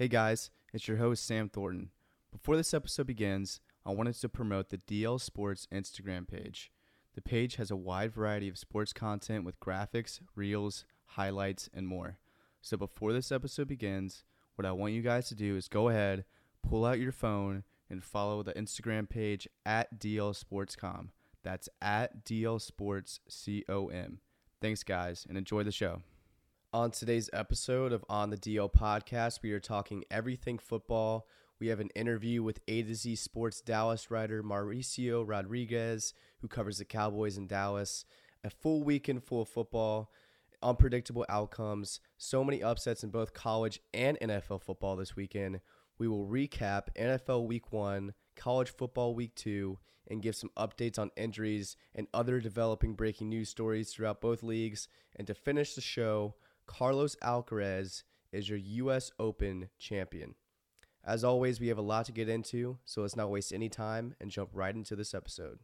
Hey guys, it's your host Sam Thornton. Before this episode begins, I wanted to promote the DL Sports Instagram page. The page has a wide variety of sports content with graphics, reels, highlights, and more. So before this episode begins, what I want you guys to do is go ahead, pull out your phone, and follow the Instagram page at DL Sportscom. That's at DL Sports C-O-M. Thanks, guys, and enjoy the show. On today's episode of On the DL podcast, we are talking everything football. We have an interview with A to Z Sports Dallas writer Mauricio Rodriguez, who covers the Cowboys in Dallas. A full weekend full of football, unpredictable outcomes, so many upsets in both college and NFL football this weekend. We will recap NFL Week 1, college football Week 2, and give some updates on injuries and other developing breaking news stories throughout both leagues. And to finish the show, Carlos Alcaraz is your U.S. Open champion. As always, we have a lot to get into, so let's not waste any time and jump right into this episode.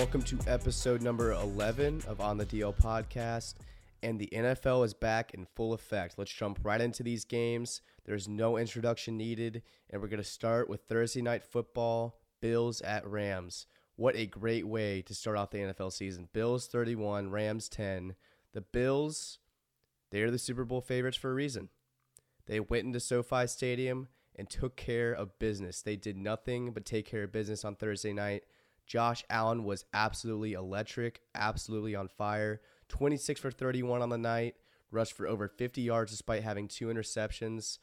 Welcome to episode number 11 of On the DL podcast. And the NFL is back in full effect. Let's jump right into these games. There's no introduction needed. And we're going to start with Thursday night football Bills at Rams. What a great way to start off the NFL season. Bills 31, Rams 10. The Bills, they're the Super Bowl favorites for a reason. They went into SoFi Stadium and took care of business. They did nothing but take care of business on Thursday night. Josh Allen was absolutely electric, absolutely on fire. 26 for 31 on the night, rushed for over 50 yards despite having two interceptions.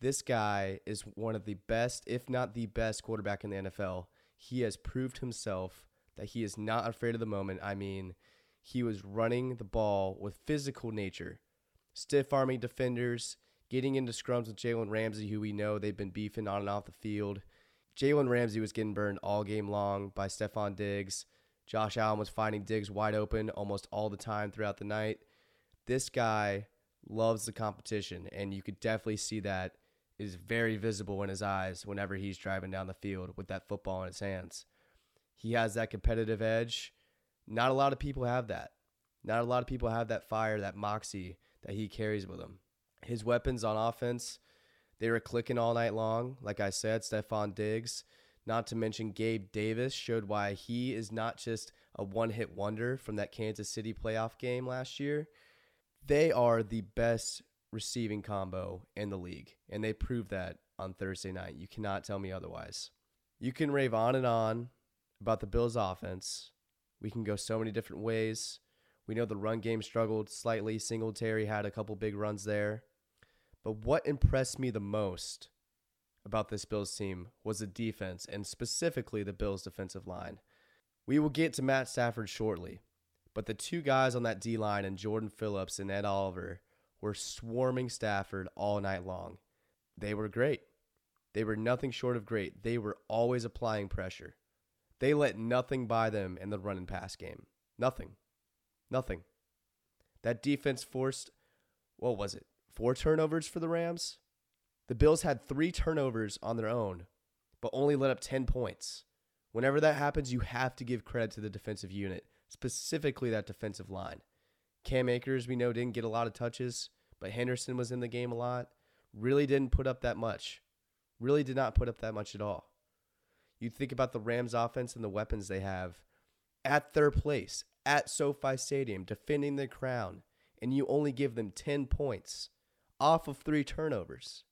This guy is one of the best, if not the best, quarterback in the NFL. He has proved himself that he is not afraid of the moment. I mean, he was running the ball with physical nature, stiff arming defenders, getting into scrums with Jalen Ramsey, who we know they've been beefing on and off the field. Jalen Ramsey was getting burned all game long by Stefon Diggs. Josh Allen was finding Diggs wide open almost all the time throughout the night. This guy loves the competition, and you could definitely see that is very visible in his eyes whenever he's driving down the field with that football in his hands. He has that competitive edge. Not a lot of people have that. Not a lot of people have that fire, that moxie that he carries with him. His weapons on offense they were clicking all night long. Like I said, Stefon Diggs, not to mention Gabe Davis, showed why he is not just a one hit wonder from that Kansas City playoff game last year. They are the best receiving combo in the league, and they proved that on Thursday night. You cannot tell me otherwise. You can rave on and on about the Bills' offense. We can go so many different ways. We know the run game struggled slightly. Singletary had a couple big runs there. But what impressed me the most about this Bills team was the defense, and specifically the Bills' defensive line. We will get to Matt Stafford shortly, but the two guys on that D line and Jordan Phillips and Ed Oliver were swarming Stafford all night long. They were great. They were nothing short of great. They were always applying pressure. They let nothing by them in the run and pass game. Nothing. Nothing. That defense forced, what was it? Four turnovers for the Rams. The Bills had three turnovers on their own, but only let up 10 points. Whenever that happens, you have to give credit to the defensive unit, specifically that defensive line. Cam Akers, we know, didn't get a lot of touches, but Henderson was in the game a lot. Really didn't put up that much. Really did not put up that much at all. You think about the Rams offense and the weapons they have at their place, at SoFi Stadium, defending the crown, and you only give them 10 points off of three turnovers.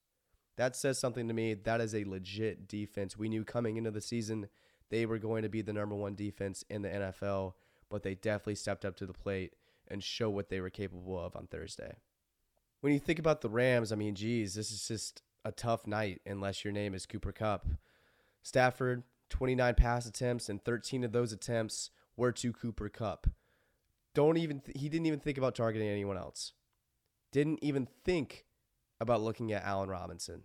That says something to me. That is a legit defense. We knew coming into the season they were going to be the number one defense in the NFL, but they definitely stepped up to the plate and show what they were capable of on Thursday. When you think about the Rams, I mean, geez, this is just a tough night unless your name is Cooper Kupp. Stafford, 29 pass attempts, and 13 of those attempts were to Cooper Kupp. Don't even th- he didn't even think about targeting anyone else didn't even think about looking at Allen Robinson.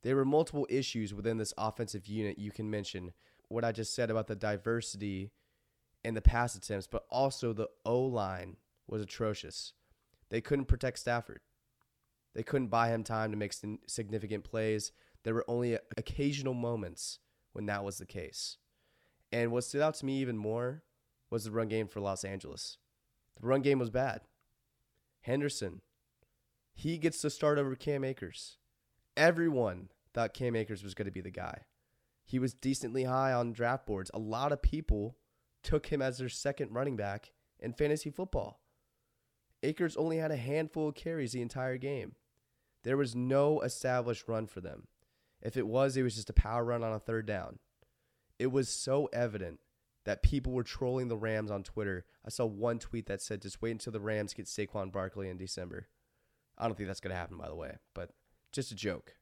There were multiple issues within this offensive unit you can mention. What I just said about the diversity and the pass attempts, but also the O line was atrocious. They couldn't protect Stafford. They couldn't buy him time to make significant plays. There were only uh, occasional moments when that was the case. And what stood out to me even more was the run game for Los Angeles. The run game was bad. Henderson, he gets to start over Cam Akers. Everyone thought Cam Akers was going to be the guy. He was decently high on draft boards. A lot of people took him as their second running back in fantasy football. Akers only had a handful of carries the entire game. There was no established run for them. If it was, it was just a power run on a third down. It was so evident that people were trolling the Rams on Twitter. I saw one tweet that said, just wait until the Rams get Saquon Barkley in December. I don't think that's going to happen, by the way, but just a joke.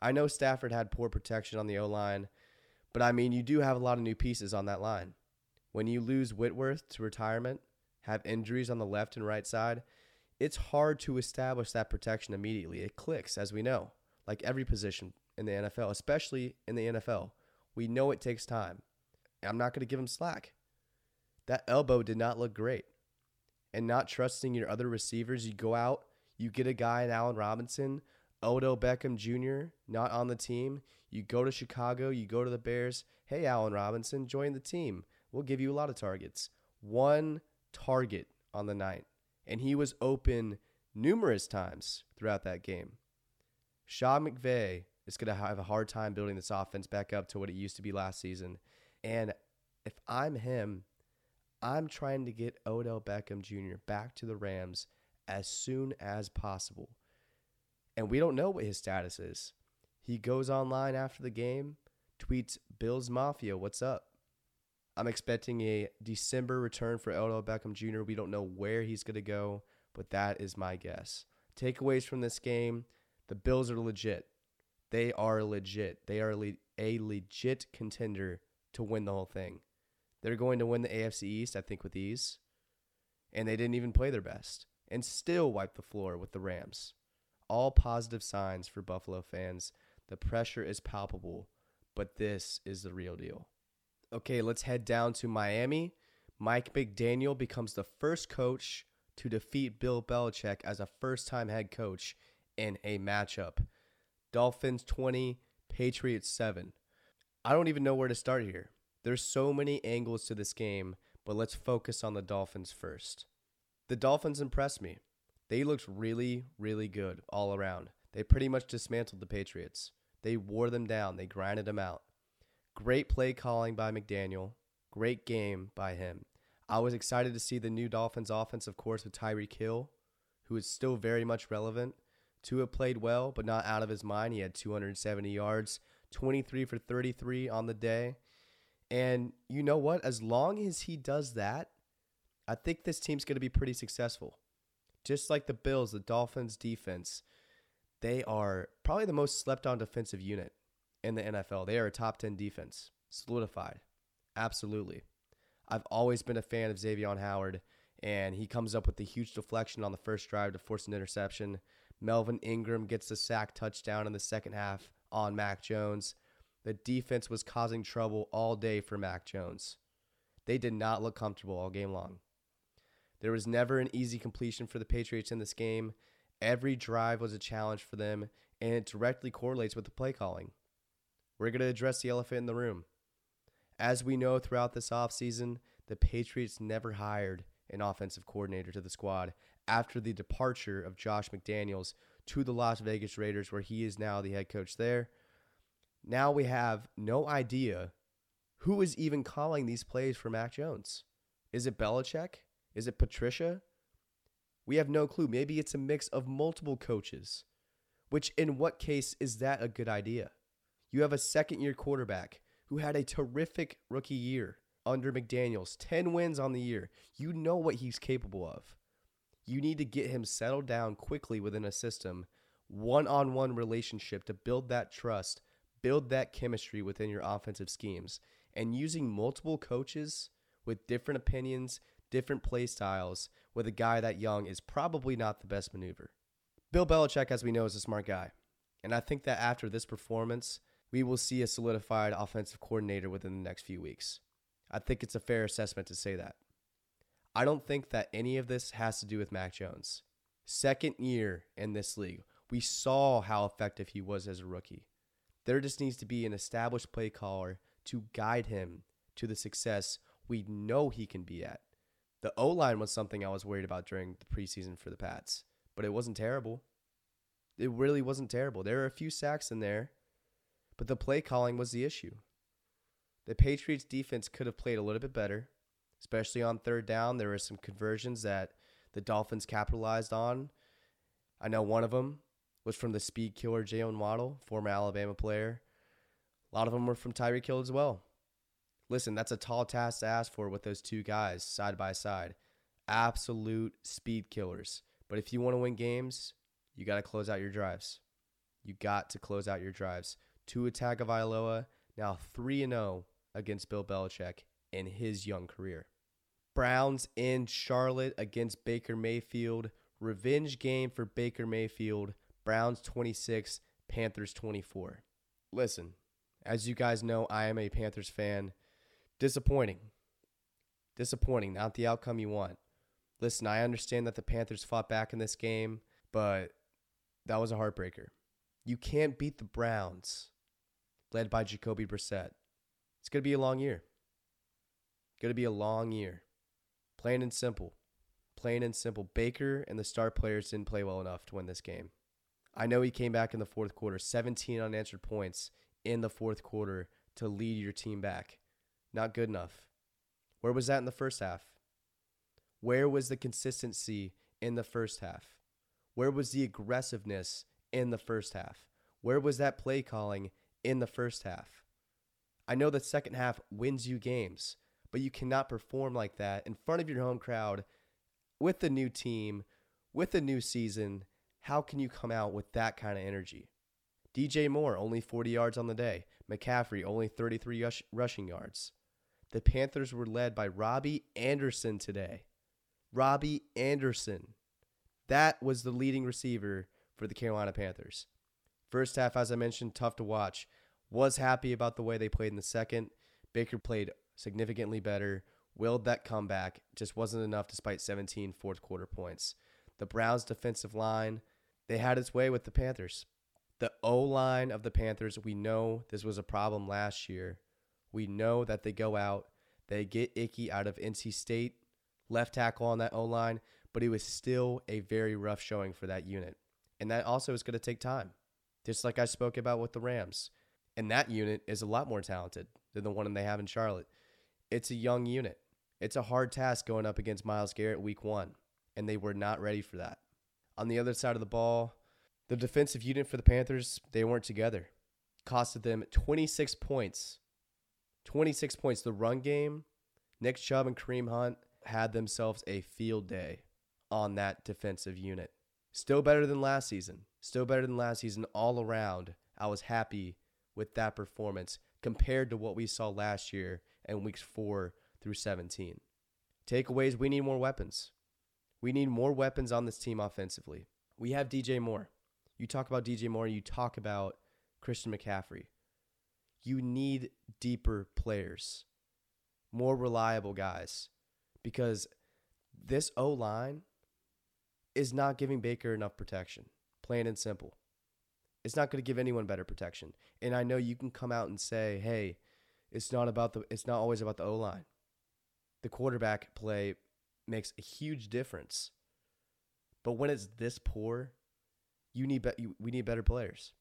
I know Stafford had poor protection on the O line, but I mean, you do have a lot of new pieces on that line. When you lose Whitworth to retirement, have injuries on the left and right side, it's hard to establish that protection immediately. It clicks, as we know, like every position in the NFL, especially in the NFL. We know it takes time. I'm not going to give him slack. That elbow did not look great. And not trusting your other receivers, you go out, you get a guy in Allen Robinson, Odell Beckham Jr., not on the team. You go to Chicago, you go to the Bears. Hey, Allen Robinson, join the team. We'll give you a lot of targets. One target on the night, and he was open numerous times throughout that game. Sean McVay is going to have a hard time building this offense back up to what it used to be last season. And if I'm him, I'm trying to get Odell Beckham Jr. back to the Rams as soon as possible. And we don't know what his status is. He goes online after the game, tweets Bills Mafia, what's up? I'm expecting a December return for Odell Beckham Jr. We don't know where he's going to go, but that is my guess. Takeaways from this game the Bills are legit. They are legit. They are a legit contender to win the whole thing. They're going to win the AFC East, I think, with ease. And they didn't even play their best and still wipe the floor with the Rams. All positive signs for Buffalo fans. The pressure is palpable, but this is the real deal. Okay, let's head down to Miami. Mike McDaniel becomes the first coach to defeat Bill Belichick as a first time head coach in a matchup. Dolphins 20, Patriots 7. I don't even know where to start here. There's so many angles to this game, but let's focus on the Dolphins first. The Dolphins impressed me. They looked really, really good all around. They pretty much dismantled the Patriots. They wore them down, they grinded them out. Great play calling by McDaniel. Great game by him. I was excited to see the new Dolphins offense, of course, with Tyreek Hill, who is still very much relevant. Tua played well, but not out of his mind. He had 270 yards, 23 for 33 on the day. And you know what? As long as he does that, I think this team's going to be pretty successful. Just like the Bills, the Dolphins defense, they are probably the most slept on defensive unit in the NFL. They are a top 10 defense, solidified. Absolutely. I've always been a fan of Xavier Howard, and he comes up with the huge deflection on the first drive to force an interception. Melvin Ingram gets the sack touchdown in the second half on Mac Jones. The defense was causing trouble all day for Mac Jones. They did not look comfortable all game long. There was never an easy completion for the Patriots in this game. Every drive was a challenge for them, and it directly correlates with the play calling. We're going to address the elephant in the room. As we know throughout this offseason, the Patriots never hired an offensive coordinator to the squad after the departure of Josh McDaniels to the Las Vegas Raiders, where he is now the head coach there. Now we have no idea who is even calling these plays for Mac Jones. Is it Belichick? Is it Patricia? We have no clue. Maybe it's a mix of multiple coaches, which in what case is that a good idea? You have a second year quarterback who had a terrific rookie year under McDaniels, 10 wins on the year. You know what he's capable of. You need to get him settled down quickly within a system, one on one relationship to build that trust, build that chemistry within your offensive schemes. And using multiple coaches with different opinions, different play styles with a guy that young is probably not the best maneuver. Bill Belichick, as we know, is a smart guy. And I think that after this performance, we will see a solidified offensive coordinator within the next few weeks. I think it's a fair assessment to say that. I don't think that any of this has to do with Mac Jones. second year in this league. We saw how effective he was as a rookie. There just needs to be an established play caller to guide him to the success we know he can be at. The O line was something I was worried about during the preseason for the Pats, but it wasn't terrible. It really wasn't terrible. There were a few sacks in there, but the play calling was the issue. The Patriots defense could have played a little bit better, especially on third down. There were some conversions that the Dolphins capitalized on. I know one of them was from the speed killer Jaylen Waddle, former Alabama player. A lot of them were from Tyreek Hill as well. Listen, that's a tall task to ask for with those two guys side by side. Absolute speed killers. But if you want to win games, you got to close out your drives. You got to close out your drives. Tua Tagovailoa, now 3 0 against Bill Belichick in his young career. Browns in Charlotte against Baker Mayfield. Revenge game for Baker Mayfield. Browns 26, Panthers 24. Listen, as you guys know, I am a Panthers fan. Disappointing. Disappointing, not the outcome you want. Listen, I understand that the Panthers fought back in this game, but that was a heartbreaker. You can't beat the Browns, led by Jacoby Brissett. It's going to be a long year. Going to be a long year. Plain and simple. Plain and simple. Baker and the star players didn't play well enough to win this game. I know he came back in the fourth quarter, 17 unanswered points in the fourth quarter to lead your team back. Not good enough. Where was that in the first half? Where was the consistency in the first half? Where was the aggressiveness in the first half? Where was that play calling in the first half? I know the second half wins you games, but you cannot perform like that in front of your home crowd with the new team, with a new season. How can you come out with that kind of energy? DJ Moore, only 40 yards on the day. McCaffrey, only 33 rush- rushing yards. The Panthers were led by Robbie Anderson today. Robbie Anderson. That was the leading receiver for the Carolina Panthers. First half, as I mentioned, tough to watch. Was happy about the way they played in the second. Baker played significantly better, willed that comeback, just wasn't enough despite 17 fourth quarter points. The Browns' defensive line, they had its way with the Panthers. The O line of the Panthers, we know this was a problem last year. We know that they go out, they get Icky out of NC State, left tackle on that O line, but it was still a very rough showing for that unit. And that also is going to take time, just like I spoke about with the Rams. And that unit is a lot more talented than the one they have in Charlotte. It's a young unit. It's a hard task going up against Myles Garrett week one, and they were not ready for that. On the other side of the ball, the defensive unit for the Panthers, they weren't together. Costed them 26 points. 26 points. The run game, Nick Chubb and Kareem Hunt had themselves a field day on that defensive unit. Still better than last season. Still better than last season all around. I was happy with that performance compared to what we saw last year in weeks 4 through 17. Takeaways we need more weapons. We need more weapons on this team offensively. We have DJ Moore. You talk about DJ Moore, you talk about Christian McCaffrey. You need deeper players, more reliable guys, because this O line is not giving Baker enough protection, plain and simple. It's not going to give anyone better protection. And I know you can come out and say, "Hey, it's not about the it's not always about the O line. The quarterback play makes a huge difference. But when it's this poor, you need be- you, we need better players.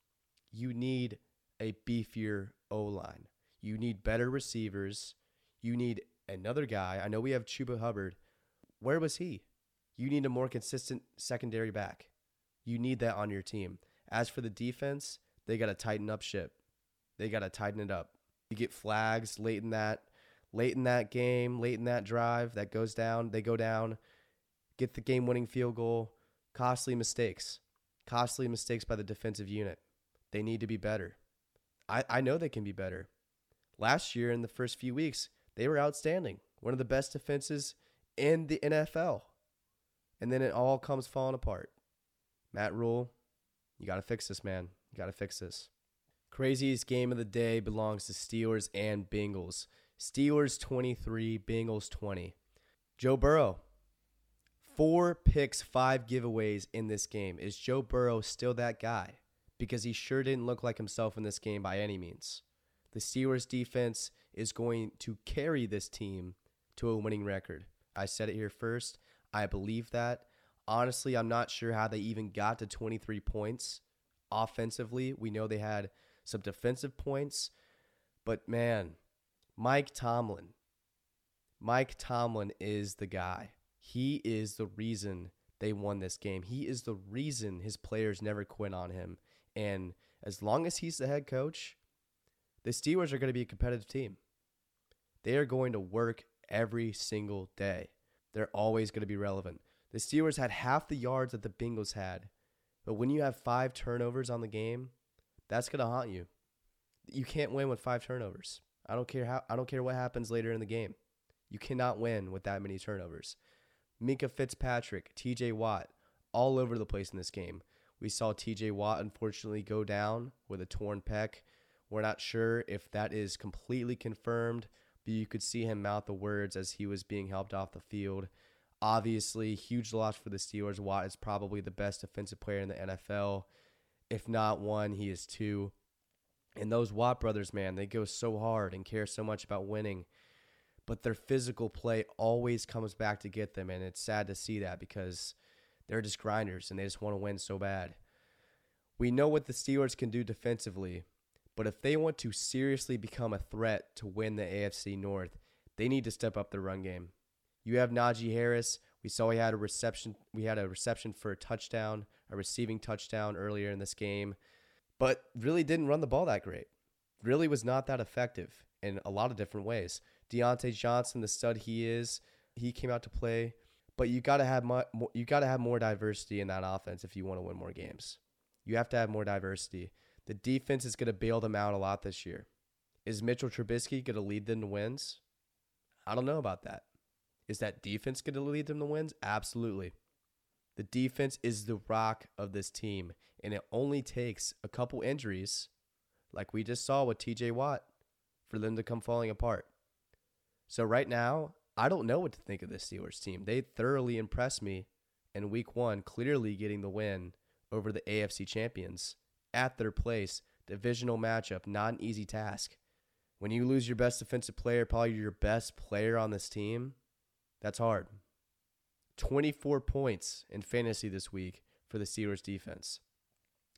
You need a beefier O line. You need better receivers. You need another guy. I know we have Chuba Hubbard. Where was he? You need a more consistent secondary back. You need that on your team. As for the defense, they got to tighten up ship. They got to tighten it up. You get flags late in that late in that game, late in that drive that goes down, they go down, get the game-winning field goal, costly mistakes. Costly mistakes by the defensive unit. They need to be better. I, I know they can be better. Last year, in the first few weeks, they were outstanding. One of the best defenses in the NFL. And then it all comes falling apart. Matt Rhule, you got to fix this, man. You got to fix this. Craziest game of the day belongs to Steelers and Bengals. Steelers 23, Bengals 20. Joe Burrow, Four picks, five giveaways in this game. Is Joe Burrow still that guy? Because he sure didn't look like himself in this game by any means. The Steelers defense is going to carry this team to a winning record. I said it here first. I believe that. Honestly, I'm not sure how they even got to 23 points offensively. We know they had some defensive points, but man, Mike Tomlin. Mike Tomlin is the guy. He is the reason they won this game. He is the reason his players never quit on him. And as long as he's the head coach, the Steelers are going to be a competitive team. They are going to work every single day. They're always going to be relevant. The Steelers had half the yards that the Bengals had. But when you have five turnovers on the game, that's going to haunt you. You can't win with five turnovers. I don't care how I don't care what happens later in the game. You cannot win with that many turnovers. Minkah Fitzpatrick, TJ Watt, all over the place in this game. We saw TJ Watt unfortunately go down with a torn pec. We're not sure if that is completely confirmed, but you could see him mouth the words as he was being helped off the field. Obviously, huge loss for the Steelers. Watt is probably the best defensive player in the NFL. If not one, he is two. And those Watt brothers, man, they go so hard and care so much about winning but their physical play always comes back to get them. And it's sad to see that because they're just grinders and they just want to win so bad. We know what the Steelers can do defensively, but if they want to seriously become a threat to win the AFC North, they need to step up their run game. You have Najee Harris. We saw he had a reception. We had a reception for a touchdown, a receiving touchdown earlier in this game, but really didn't run the ball that great. Really was not that effective in a lot of different ways. Diontae Johnson, the stud he is, he came out to play. But you got to have more, you got to have more diversity in that offense if you want to win more games. You have to have more diversity. The defense is going to bail them out a lot this year. Is Mitchell Trubisky going to lead them to wins? I don't know about that. Is that defense going to lead them to wins? Absolutely. The defense is the rock of this team, and it only takes a couple injuries, like we just saw with TJ Watt, for them to come falling apart. So right now, I don't know what to think of this Steelers team. They thoroughly impressed me in week one, clearly getting the win over the AFC champions at their place. Divisional matchup, not an easy task. When you lose your best defensive player, probably your best player on this team, that's hard. 24 points in fantasy this week for the Steelers defense.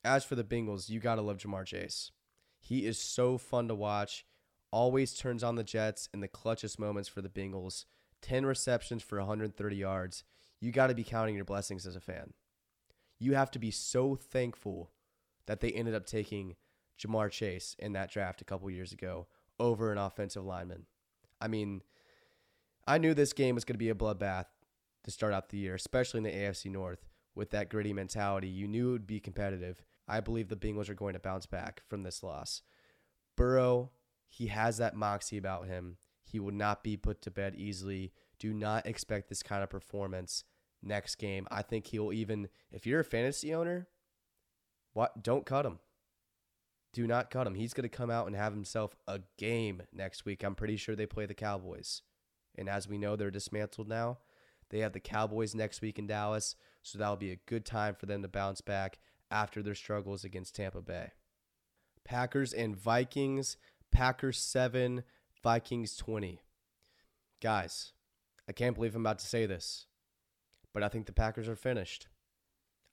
As for the Bengals, you got to love Ja'Marr Chase. He is so fun to watch always turns on the Jets in the clutchest moments for the Bengals. 10 receptions for 130 yards. You got to be counting your blessings as a fan. You have to be so thankful that they ended up taking Ja'Marr Chase in that draft a couple years ago over an offensive lineman. I mean, I knew this game was going to be a bloodbath to start out the year, especially in the AFC North with that gritty mentality. You knew it would be competitive. I believe the Bengals are going to bounce back from this loss. Burrow he has that moxie about him. He will not be put to bed easily. Do not expect this kind of performance next game. I think he'll even if you're a fantasy owner, what don't cut him. Do not cut him. He's going to come out and have himself a game next week. I'm pretty sure they play the Cowboys. And as we know, they're dismantled now. They have the Cowboys next week in Dallas, so that'll be a good time for them to bounce back after their struggles against Tampa Bay. Packers and Vikings. Packers 7, Vikings 20. Guys, I can't believe I'm about to say this, but I think the Packers are finished.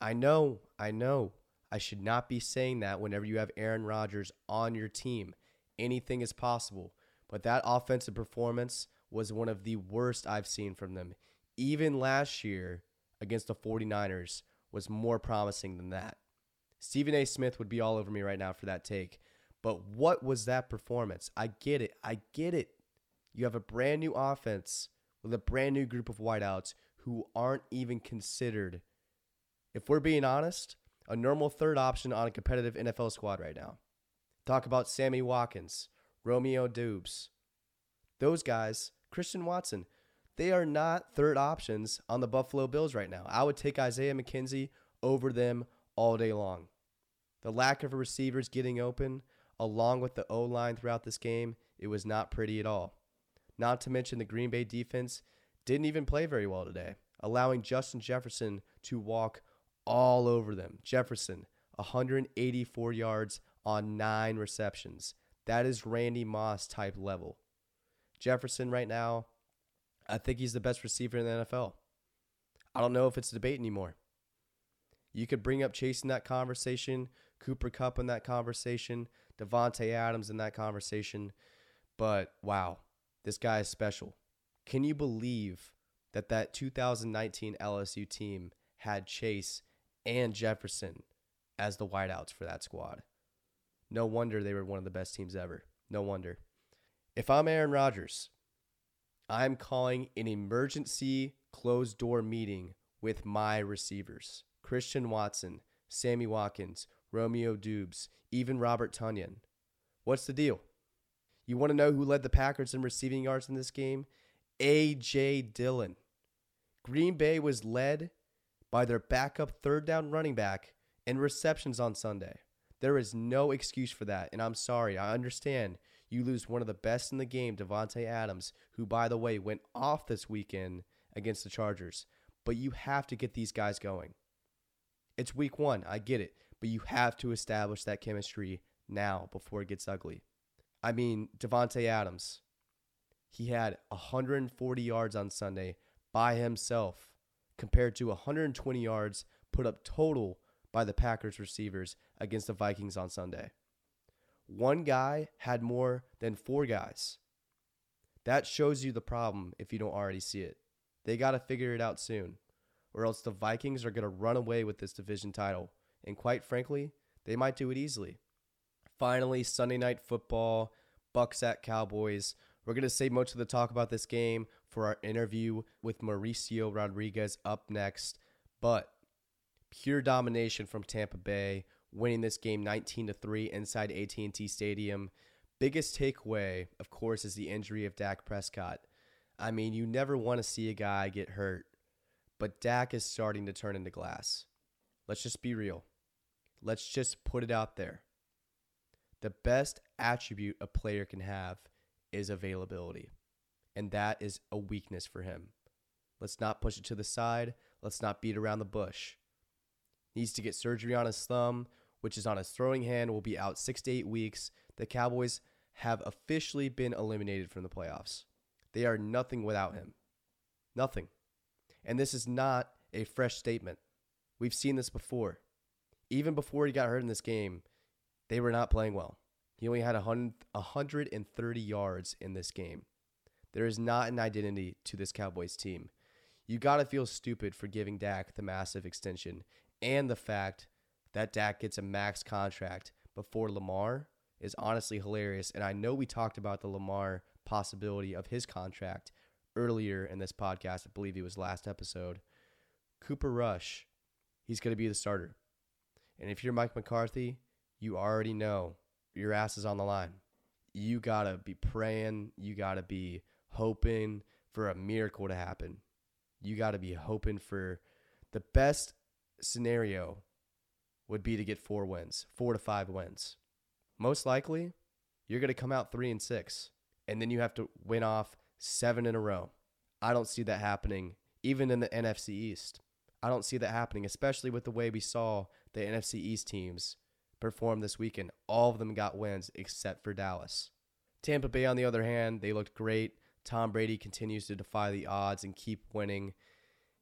I know, I know. I should not be saying that whenever you have Aaron Rodgers on your team. Anything is possible. But that offensive performance was one of the worst I've seen from them. Even last year against the 49ers was more promising than that. Stephen A. Smith would be all over me right now for that take. But what was that performance? I get it. I get it. You have a brand new offense with a brand new group of wideouts who aren't even considered, if we're being honest, a normal third option on a competitive NFL squad right now. Talk about Sammy Watkins, Romeo Doubs. Those guys, Christian Watson, they are not third options on the Buffalo Bills right now. I would take Isaiah McKenzie over them all day long. The lack of receivers getting open, along with the O line throughout this game, it was not pretty at all. Not to mention the Green Bay defense didn't even play very well today. allowing Justin Jefferson to walk all over them. Jefferson, 184 yards on nine receptions. That is Randy Moss type level. Jefferson, right now, I think he's the best receiver in the NFL. I don't know if it's a debate anymore. You could bring up Chase in that conversation, Cooper Kupp in that conversation, Davante Adams in that conversation, but wow, this guy is special. Can you believe that that 2019 LSU team had Chase and Jefferson as the wideouts for that squad? No wonder they were one of the best teams ever. No wonder. If I'm Aaron Rodgers, I'm calling an emergency closed door meeting with my receivers Christian Watson, Sammy Watkins, Romeo Doubs, even Robert Tonyan. What's the deal? You want to know who led the Packers in receiving yards in this game? A.J. Dillon. Green Bay was led by their backup third down running back in receptions on Sunday. There is no excuse for that, and I'm sorry. I understand you lose one of the best in the game, Davante Adams, who, by the way, went off this weekend against the Chargers. But you have to get these guys going. It's week one. I get it. But you have to establish that chemistry now before it gets ugly. I mean, Davante Adams, he had 140 yards on Sunday by himself compared to 120 yards put up total by the Packers receivers against the Vikings on Sunday. One guy had more than four guys. That shows you the problem if you don't already see it. They got to figure it out soon, or else the Vikings are going to run away with this division title. And quite frankly, they might do it easily. Finally, Sunday night football, Bucks at Cowboys. We're going to save most of the talk about this game for our interview with Mauricio Rodriguez up next. But pure domination from Tampa Bay winning this game 19 to 3 inside AT&T Stadium. Biggest takeaway, of course, is the injury of Dak Prescott. I mean, you never want to see a guy get hurt, but Dak is starting to turn into glass. Let's just be real. Let's just put it out there. The best attribute a player can have is availability, and that is a weakness for him. Let's not push it to the side. Let's not beat around the bush. Needs to get surgery on his thumb which is on his throwing hand, will be out six to eight weeks. The Cowboys have officially been eliminated from the playoffs. They are nothing without him. Nothing. And this is not a fresh statement. We've seen this before. Even before he got hurt in this game, they were not playing well. He only had 100, 130 yards in this game. There is not an identity to this Cowboys team. You got to feel stupid for giving Dak the massive extension and the fact that Dak gets a max contract before Lamar is honestly hilarious. And I know we talked about the Lamar possibility of his contract earlier in this podcast. I believe it was last episode. Cooper Rush, he's going to be the starter. And if you're Mike McCarthy, you already know your ass is on the line. You got to be praying, you got to be hoping for a miracle to happen. You got to be hoping for the best scenario would be to get four wins, four to five wins. Most likely, you're going to come out three and six, and then you have to win off seven in a row. I don't see that happening, even in the NFC East. I don't see that happening, especially with the way we saw the NFC East teams performed this weekend. All of them got wins except for Dallas. Tampa Bay, on the other hand, they looked great. Tom Brady continues to defy the odds and keep winning.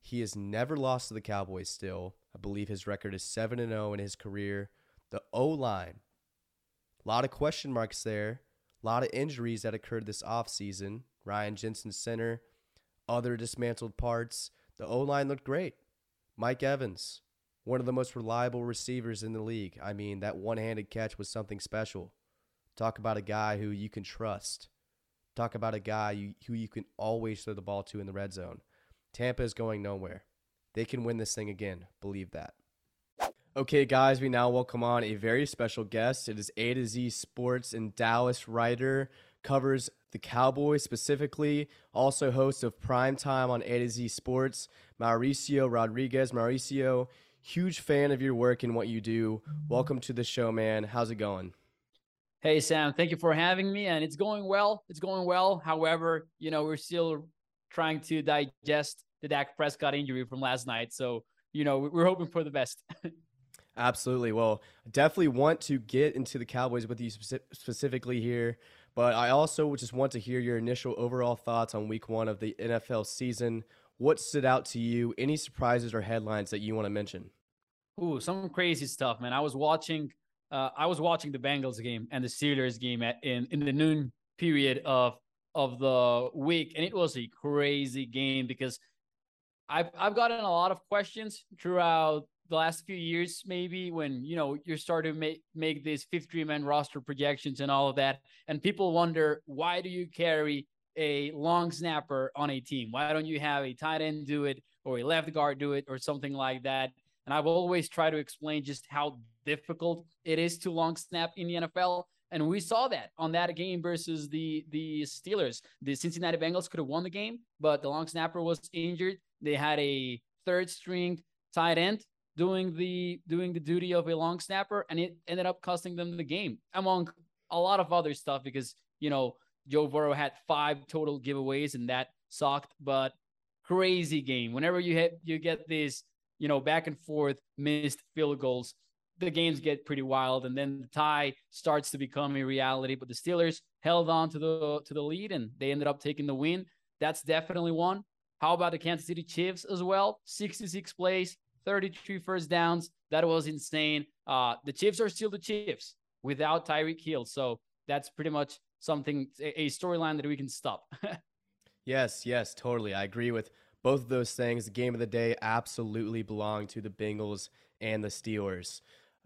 He has never lost to the Cowboys still. I believe his record is 7 and 0 in his career. The O line, a lot of question marks there. A lot of injuries that occurred this offseason. Ryan Jensen center, other dismantled parts. The O line looked great. Mike Evans, one of the most reliable receivers in the league. I mean, that one handed catch was something special. Talk about a guy who you can trust. Talk about a guy you, who you can always throw the ball to in the red zone. Tampa is going nowhere. They can win this thing again. Believe that. Okay, guys, we now welcome on a very special guest. It is A to Z Sports and Dallas writer, covers the Cowboys specifically, also host of Prime Time on A to Z Sports, Mauricio Rodriguez. Mauricio, huge fan of your work and what you do. Welcome to the show, man. How's it going? Hey, Sam, thank you for having me. And it's going well. It's going well. However, you know, we're still trying to digest the Dak Prescott injury from last night. So, you know, we're hoping for the best. Absolutely. Well, definitely want to get into the Cowboys with you specifically here, but I also just want to hear your initial overall thoughts on week one of the NFL season. What stood out to you? Any surprises or headlines that you want to mention? Ooh, some crazy stuff, man. I was watching uh, I was watching the Bengals game and the Steelers game at in, in the noon period of of the week, and it was a crazy game because I've I've gotten a lot of questions throughout the last few years, maybe when you know you're starting to make make these 53 man roster projections and all of that, and people wonder why do you carry a long snapper on a team? Why don't you have a tight end do it or a left guard do it or something like that? And I've always tried to explain just how difficult it is to long snap in the NFL. And we saw that on that game versus the the Steelers. The Cincinnati Bengals could have won the game, but the long snapper was injured. They had a third string tight end doing the doing the duty of a long snapper, and it ended up costing them the game, among a lot of other stuff because you know Joe Burrow had five total giveaways, and that sucked. But crazy game. Whenever you hit, you get these you know back and forth missed field goals the games get pretty wild and then the tie starts to become a reality. But the steelers held on to the to the lead and they ended up taking the win. That's definitely one. How about the kansas city chiefs as well? 66 plays 33 first downs. That was insane. Uh the chiefs are still the chiefs without tyreek hill. So that's pretty much something a, storyline that we can stop yes yes totally i agree with both of those things the game of the day absolutely belonged to the bengals and the steelers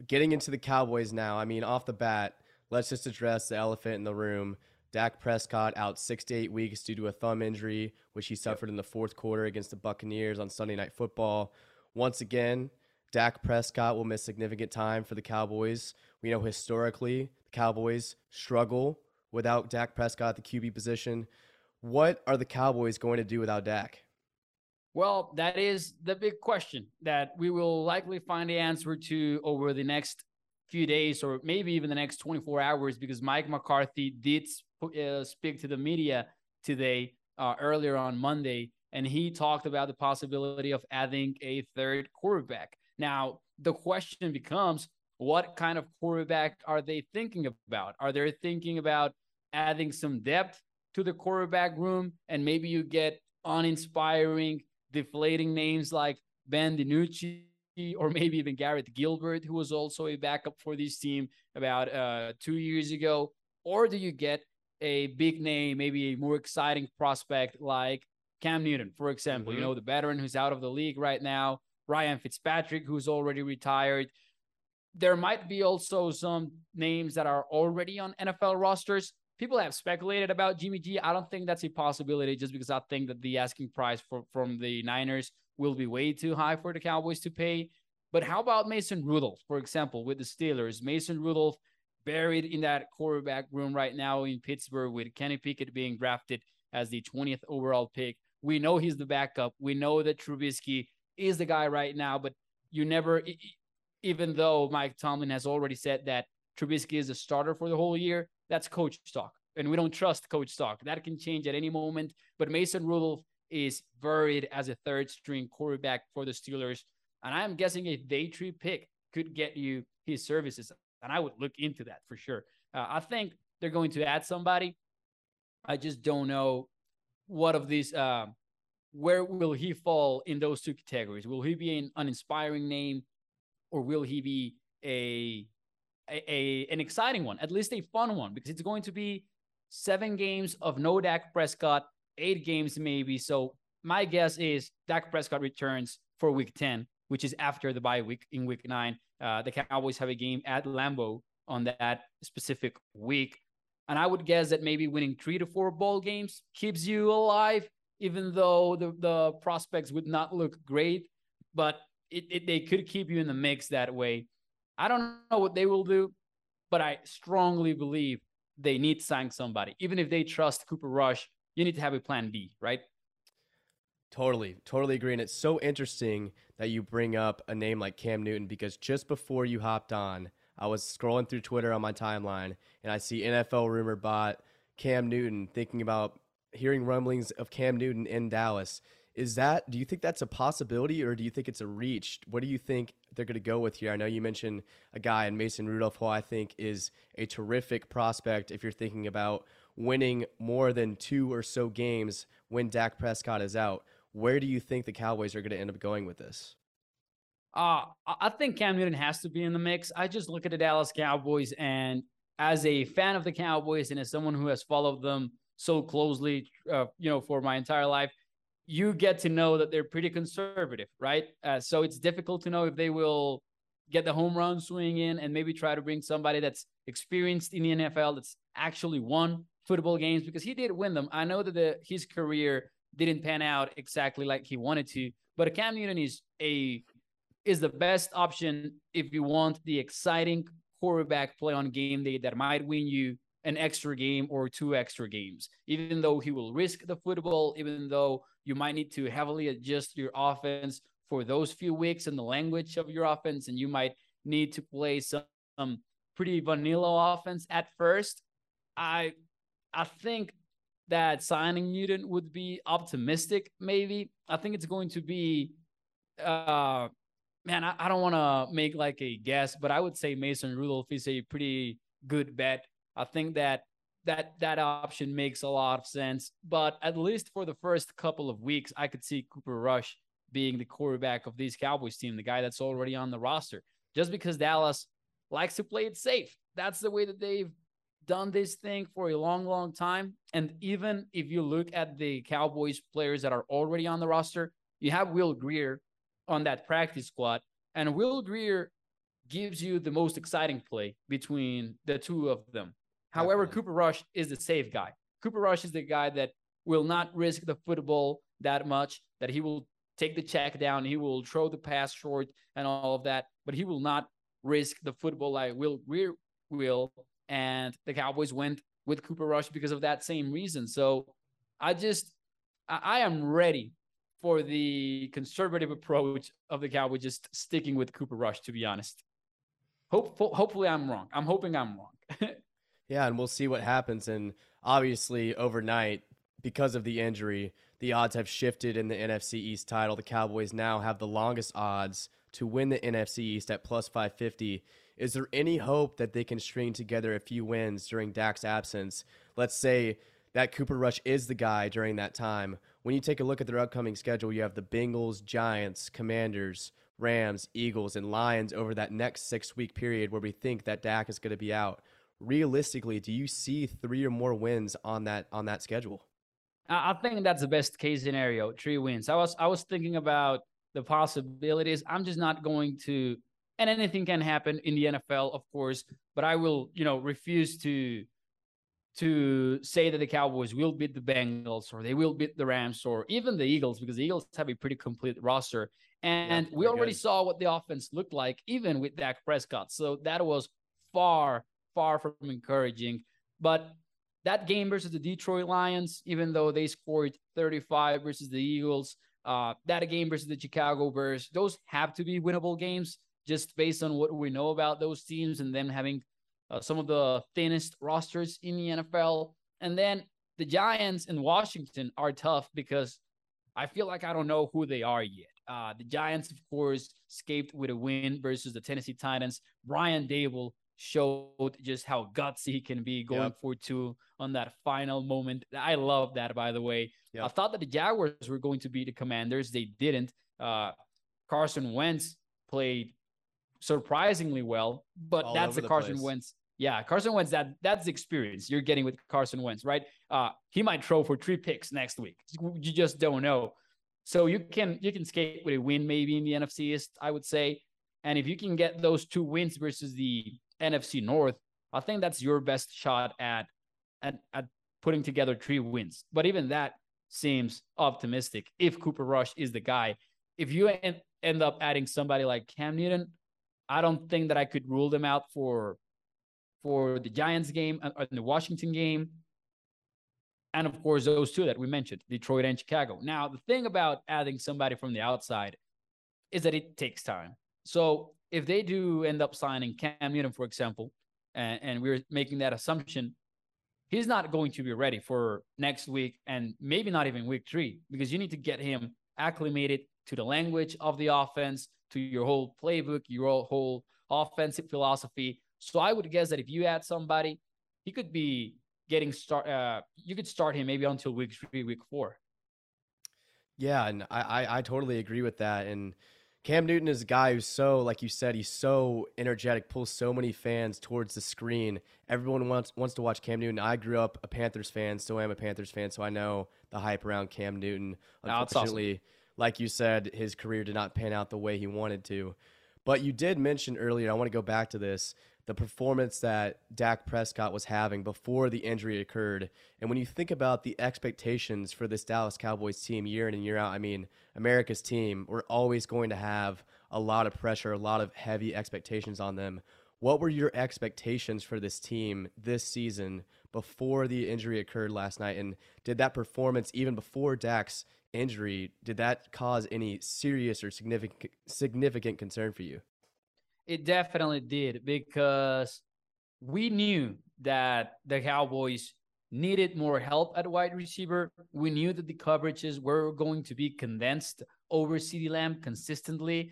Getting into the Cowboys now, I mean, off the bat, let's just address the elephant in the room. Dak Prescott out six to eight weeks due to a thumb injury, which he suffered in the fourth quarter against the Buccaneers on Sunday Night Football. Once again, Dak Prescott will miss significant time for the Cowboys. We know historically the Cowboys struggle without Dak Prescott the QB position. What are the Cowboys going to do without Dak? Well, that is the big question that we will likely find the answer to over the next few days or maybe even the next 24 hours because Mike McCarthy did uh, speak to the media today uh, earlier on Monday and he talked about the possibility of adding a third quarterback. Now, the question becomes what kind of quarterback are they thinking about? Are they thinking about adding some depth to the quarterback room and maybe you get uninspiring deflating names like Ben DiNucci or maybe even Garrett Gilbert, who was also a backup for this team about uh, two years ago? Or do you get a big name, maybe a more exciting prospect like Cam Newton, for example, mm-hmm. you know, the veteran who's out of the league right now, Ryan Fitzpatrick, who's already retired. There might be also some names that are already on NFL rosters people have speculated about Jimmy G. I don't think that's a possibility just because I think that the asking price for, from the Niners will be way too high for the Cowboys to pay. But how about Mason Rudolph, for example, with the Steelers? Mason Rudolph buried in that quarterback room right now in Pittsburgh with Kenny Pickett being drafted as the 20th overall pick. We know he's the backup. We know that Trubisky is the guy right now, but you never, even though Mike Tomlin has already said that Trubisky is a starter for the whole year, that's coach talk. And we don't trust coach talk. That can change at any moment. But Mason Rudolph is buried as a third string quarterback for the Steelers. And I'm guessing a day three pick could get you his services. And I would look into that for sure. Uh, I think they're going to add somebody. I just don't know what of these, uh, where will he fall in those two categories? Will he be an uninspiring name or will he be a a, a, an exciting one, at least a fun one, because it's going to be seven games of no Dak Prescott, eight games maybe. So my guess is Dak Prescott returns for Week Ten, which is after the bye week in Week Nine. Uh, the Cowboys have a game at Lambeau on that specific week, and I would guess that maybe winning three to four bowl games keeps you alive, even though the the prospects would not look great, but it, it they could keep you in the mix that way. I don't know what they will do, but I strongly believe they need to sign somebody. Even if they trust Cooper Rush, you need to have a plan B, right? Totally, totally agree. And it's so interesting that you bring up a name like Cam Newton because just before you hopped on, I was scrolling through Twitter on my timeline and I see NFL rumor bot Cam Newton thinking about hearing rumblings of Cam Newton in Dallas. Is that, do you think that's a possibility or do you think it's a reach? What do you think they're going to go with here? I know you mentioned a guy in Mason Rudolph, who I think is a terrific prospect if you're thinking about winning more than two or so games when Dak Prescott is out. Where do you think the Cowboys are going to end up going with this? Uh, I think Cam Newton has to be in the mix. I just look at the Dallas Cowboys, and as a fan of the Cowboys and as someone who has followed them so closely, uh, you know, for my entire life, you get to know that they're pretty conservative, right? Uh, so it's difficult to know if they will get the home run swing in and maybe try to bring somebody that's experienced in the NFL that's actually won football games because he did win them. I know that the, his career didn't pan out exactly like he wanted to, but a Cam Newton is a is the best option if you want the exciting quarterback play on game day that might win you an extra game or two extra games. Even though he will risk the football, even though you might need to heavily adjust your offense for those few weeks and the language of your offense, and you might need to play some, pretty vanilla offense at first. I I think that signing Newton would be optimistic, maybe. I think it's going to be uh man, I, I don't want to make like a guess, but I would say Mason Rudolph is a pretty good bet. I think that that that option makes a lot of sense. But at least for the first couple of weeks, I could see Cooper Rush being the quarterback of this Cowboys team, the guy that's already on the roster. Just because Dallas likes to play it safe. That's the way that they've done this thing for a long, long time. And even if you look at the Cowboys players that are already on the roster, you have Will Grier, on that practice squad. And Will Grier gives you the most exciting play between the two of them. However, Definitely. Cooper Rush is the safe guy. Cooper Rush is the guy that will not risk the football that much, that he will take the check down, he will throw the pass short and all of that, but he will not risk the football like Will Grier will. And the Cowboys went with Cooper Rush because of that same reason. So I just, I, I am ready for the conservative approach of the Cowboys, just sticking with Cooper Rush, to be honest. Hope, hopefully, I'm wrong. I'm hoping I'm wrong. yeah, and we'll see what happens. And obviously, overnight, because of the injury, the odds have shifted in the NFC East title. The Cowboys now have the longest odds to win the NFC East at plus 550. Is there any hope that they can string together a few wins during Dak's absence? Let's say that Cooper Rush is the guy during that time when you take a look at their upcoming schedule, you have the Bengals, Giants, Commanders, Rams, Eagles, and Lions over that next six week period where we think that Dak is going to be out. Realistically, do you see three or more wins on that on that schedule? I think that's the best case scenario, three wins. I was I was thinking about the possibilities. I'm just not going to and anything can happen in the NFL, of course, but I will, you know, refuse to to say that the Cowboys will beat the Bengals or they will beat the Rams or even the Eagles because the Eagles have a pretty complete roster. And yeah, we already good. saw what the offense looked like, even with Dak Prescott. So that was far, far from encouraging. But that game versus the Detroit Lions, even though they scored 35 versus the Eagles, uh, that game versus the Chicago Bears, those have to be winnable games just based on what we know about those teams and them having uh, some of the thinnest rosters in the NFL. And then the Giants in Washington are tough because I feel like I don't know who they are yet. Uh, the Giants, of course, escaped with a win versus the Tennessee Titans. Brian Daboll showed just how gutsy he can be going yep. for two on that final moment. I love that, by the way. Yep. I thought that the Jaguars were going to be the Commanders. They didn't. Uh, Carson Wentz played surprisingly well, but All that's the, the Carson place. Wentz. Yeah, Carson Wentz. That that's the experience you're getting with Carson Wentz, right? Uh, he might throw for three picks next week. You just don't know. So you can you can skate with a win maybe in the NFC East, I would say. And if you can get those two wins versus the NFC North, I think that's your best shot at at, at putting together three wins. But even that seems optimistic if Cooper Rush is the guy. If you end, end up adding somebody like Cam Newton, I don't think that I could rule them out for for the Giants game and the Washington game. And of course, those two that we mentioned, Detroit and Chicago. Now, the thing about adding somebody from the outside is that it takes time. So if they do end up signing Cam Newton, for example, and, and we're making that assumption, he's not going to be ready for next week and maybe not even week three because you need to get him acclimated to the language of the offense, to your whole playbook, your whole offensive philosophy. So I would guess that if you add somebody, he could be getting start. Uh, you could start him maybe until week three, week four. Yeah, and I, I, I totally agree with that. And Cam Newton is a guy who's so, like you said, he's so energetic, pulls so many fans towards the screen. Everyone wants wants to watch Cam Newton. I grew up a Panthers fan, still am a Panthers fan, so I know the hype around Cam Newton. Unfortunately, awesome. like you said, his career did not pan out the way he wanted to. But you did mention earlier, I want to go back to this the performance that Dak Prescott was having before the injury occurred. And when you think about the expectations for this Dallas Cowboys team year in and year out, I mean, America's team, we're always going to have a lot of pressure, a lot of heavy expectations on them. What were your expectations for this team this season before the injury occurred last night? And did that performance, even before Dak's injury, did that cause any serious or significant significant concern for you? It definitely did because we knew that the Cowboys needed more help at wide receiver. We knew that the coverages were going to be condensed over CeeDee Lamb consistently.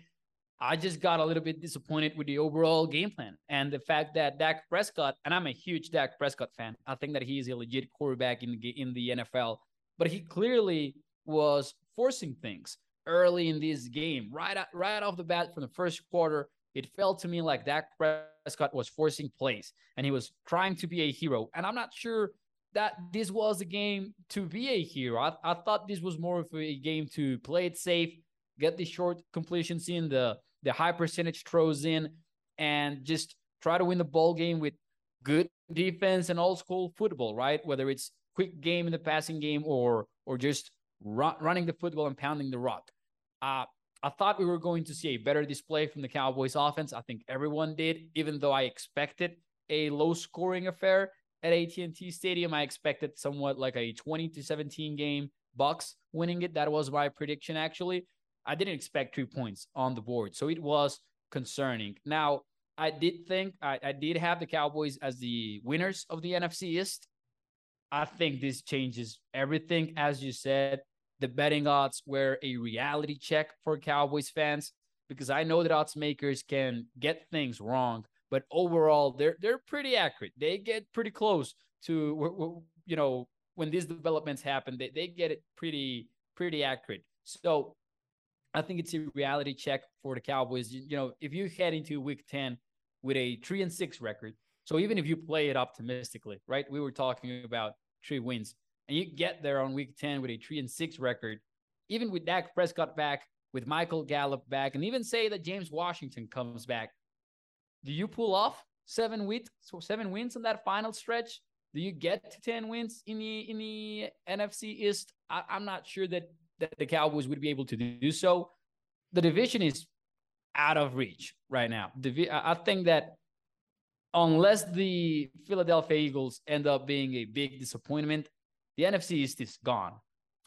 I just got a little bit disappointed with the overall game plan and the fact that Dak Prescott, and I'm a huge Dak Prescott fan. I think that he is a legit quarterback in the in the NFL, but he clearly was forcing things early in this game, right right off the bat from the first quarter it felt to me like Dak Prescott was forcing plays and he was trying to be a hero. And I'm not sure that this was a game to be a hero. I, I thought this was more of a game to play it safe, get the short completions in, the the high percentage throws in, and just try to win the ball game with good defense and old school football, right? Whether it's quick game in the passing game or or just run, running the football and pounding the rock. Uh, I thought we were going to see a better display from the Cowboys offense. I think everyone did, even though I expected a low scoring affair at AT&T Stadium. I expected somewhat like a 20 to 17 game Bucks winning it. That was my prediction actually. I didn't expect three points on the board. So it was concerning. Now, I did think I, I did have the Cowboys as the winners of the NFC East. I think this changes everything. As you said, the betting odds were a reality check for Cowboys fans because I know that odds makers can get things wrong, but overall they're they're pretty accurate. They get pretty close to you know when these developments happen, they, they get it pretty pretty accurate. So I think it's a reality check for the Cowboys. You, you know, if you head into week 10 with a 3 and 6 record, so even if you play it optimistically, right? We were talking about three wins and you get there on week 10 with a three and six record, even with Dak Prescott back, with Michael Gallup back, and even say that James Washington comes back, do you pull off seven wins, so seven wins on that final stretch? Do you get to 10 wins in the in the NFC East? I, I'm not sure that, that the Cowboys would be able to do so. The division is out of reach right now. I think that unless the Philadelphia Eagles end up being a big disappointment, the NFC is gone.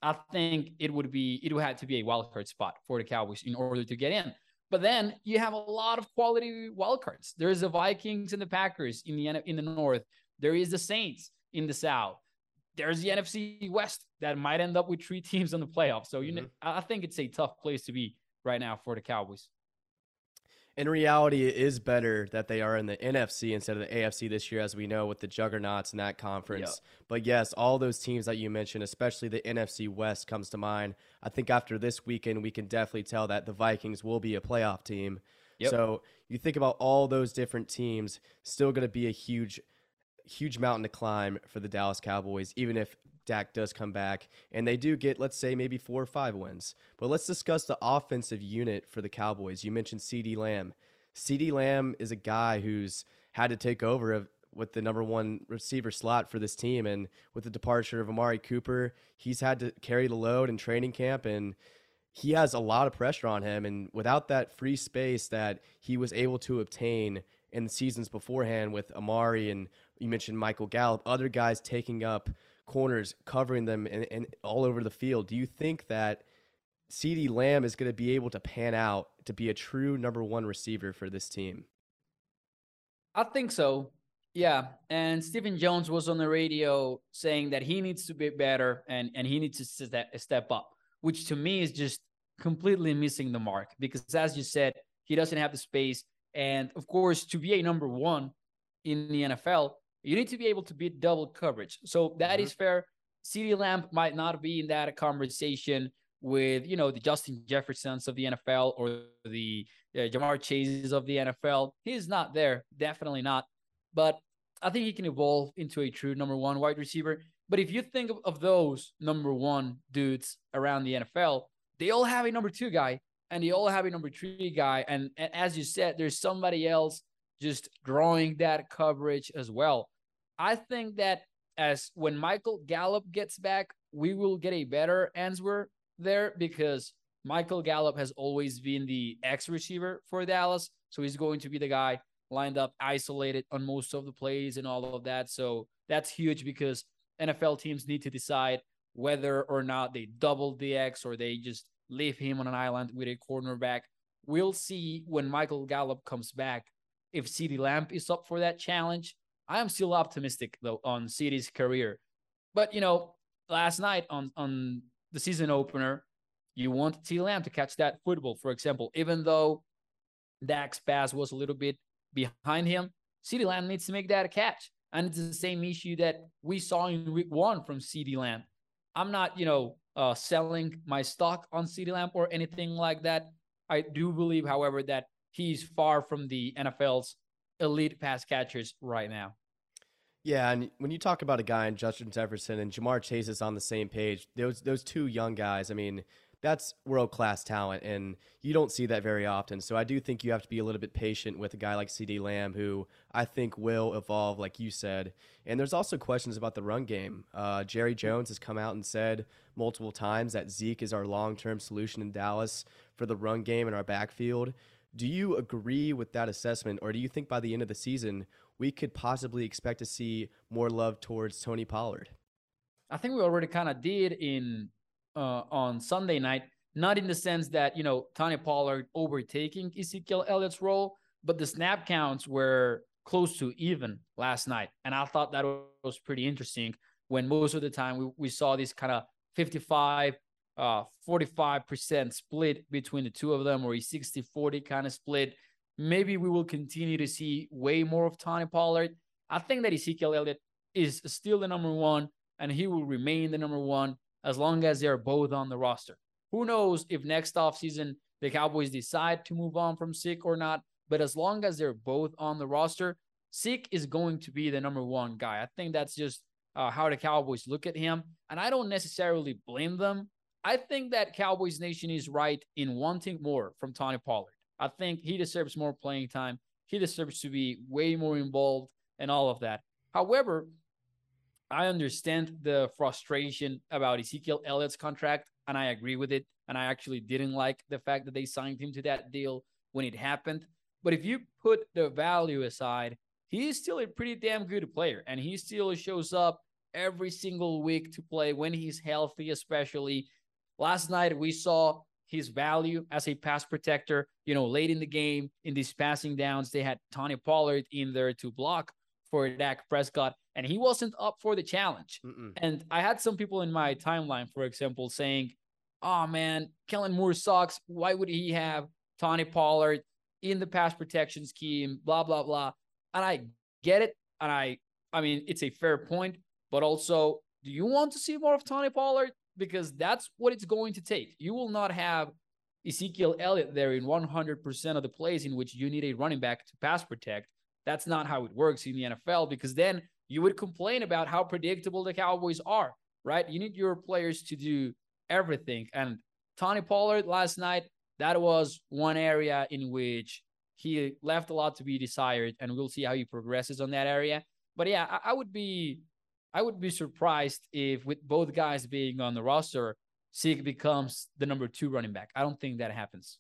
I think it would be it would have to be a wild card spot for the Cowboys in order to get in. But then you have a lot of quality wild cards. There's the Vikings and the Packers in the in the North. There is the Saints in the South. There's the NFC West that might end up with three teams in the playoffs. So you mm-hmm. know, I think it's a tough place to be right now for the Cowboys in reality, it is better that they are in the NFC instead of the AFC this year, as we know with the juggernauts in that conference. Yep. But yes, all those teams that you mentioned, especially the NFC West, comes to mind. I think after this weekend, we can definitely tell that the Vikings will be a playoff team. Yep. So you think about all those different teams, still going to be a huge, huge mountain to climb for the Dallas Cowboys, even if Dak does come back and they do get, let's say, maybe four or five wins. But let's discuss the offensive unit for the Cowboys. You mentioned CeeDee Lamb. CeeDee Lamb is a guy who's had to take over with the number one receiver slot for this team. And with the departure of Amari Cooper, he's had to carry the load in training camp and he has a lot of pressure on him. And without that free space that he was able to obtain in the seasons beforehand with Amari and you mentioned Michael Gallup, other guys taking up corners, covering them and, and all over the field. Do you think that CeeDee Lamb is going to be able to pan out to be a true number one receiver for this team? I think so. Yeah. And Stephen Jones was on the radio saying that he needs to be better and, and he needs to step up, which to me is just completely missing the mark because, as you said, he doesn't have the space. And of course, to be a number one in the NFL, you need to be able to beat double coverage. So that mm-hmm. is fair. CeeDee Lamb might not be in that conversation with, you know, the Justin Jeffersons of the NFL or the uh, Ja'Marr Chases of the NFL. He's not there, definitely not. But I think he can evolve into a true number one wide receiver. But if you think of, of those number one dudes around the NFL, they all have a number two guy and they all have a number three guy. And, and as you said, there's somebody else just drawing that coverage as well. I think that as when Michael Gallup gets back, we will get a better answer there because Michael Gallup has always been the X receiver for Dallas. So he's going to be the guy lined up, isolated on most of the plays and all of that. So that's huge because NFL teams need to decide whether or not they double the X or they just leave him on an island with a cornerback. We'll see when Michael Gallup comes back if CeeDee Lamb is up for that challenge. I am still optimistic though on CeeDee's career. But you know, last night on on the season opener, you want CeeDee Lamb to catch that football, for example, even though Dak's pass was a little bit behind him, CeeDee Lamb needs to make that a catch. And it's the same issue that we saw in week one from CeeDee Lamb. I'm not, you know, uh, selling my stock on CeeDee Lamb or anything like that. I do believe, however, that he's far from the NFL's elite pass catchers right now. Yeah, and when you talk about a guy in Justin Jefferson and Ja'Marr Chase is on the same page, those those two young guys, I mean, that's world class talent, and you don't see that very often. So I do think you have to be a little bit patient with a guy like CeeDee Lamb, who I think will evolve, like you said. And there's also questions about the run game. Uh, Jerry Jones has come out and said multiple times that Zeke is our long term solution in Dallas for the run game in our backfield. Do you agree with that assessment, or do you think by the end of the season we could possibly expect to see more love towards Tony Pollard? I think we already kind of did in uh, on Sunday night. Not in the sense that you know Tony Pollard overtaking Ezekiel Elliott's role, but the snap counts were close to even last night, and I thought that was pretty interesting. When most of the time we, we saw this kind of 55 uh 45% split between the two of them or a 60-40 kind of split. Maybe we will continue to see way more of Tony Pollard. I think that Ezekiel Elliott is still the number one and he will remain the number one as long as they're both on the roster. Who knows if next offseason the Cowboys decide to move on from Zeke or not, but as long as they're both on the roster, Zeke is going to be the number one guy. I think that's just uh, how the Cowboys look at him. And I don't necessarily blame them. I think that Cowboys Nation is right in wanting more from Tony Pollard. I think he deserves more playing time. He deserves to be way more involved and all of that. However, I understand the frustration about Ezekiel Elliott's contract, and I agree with it. And I actually didn't like the fact that they signed him to that deal when it happened. But if you put the value aside, he's still a pretty damn good player, and he still shows up every single week to play when he's healthy, especially. Last night, we saw his value as a pass protector. You know, late in the game, in these passing downs, they had Tony Pollard in there to block for Dak Prescott, and he wasn't up for the challenge. Mm-mm. And I had some people in my timeline, for example, saying, "Oh man, Kellen Moore sucks. Why would he have Tony Pollard in the pass protection scheme?" Blah blah blah. And I get it, and I, I mean, it's a fair point, but also, do you want to see more of Tony Pollard? Because that's what it's going to take. You will not have Ezekiel Elliott there in 100% of the plays in which you need a running back to pass protect. That's not how it works in the NFL because then you would complain about how predictable the Cowboys are, right? You need your players to do everything. And Tony Pollard last night, that was one area in which he left a lot to be desired, and we'll see how he progresses on that area. But yeah, I, I would be I would be surprised if with both guys being on the roster, Zeke becomes the number two running back. I don't think that happens.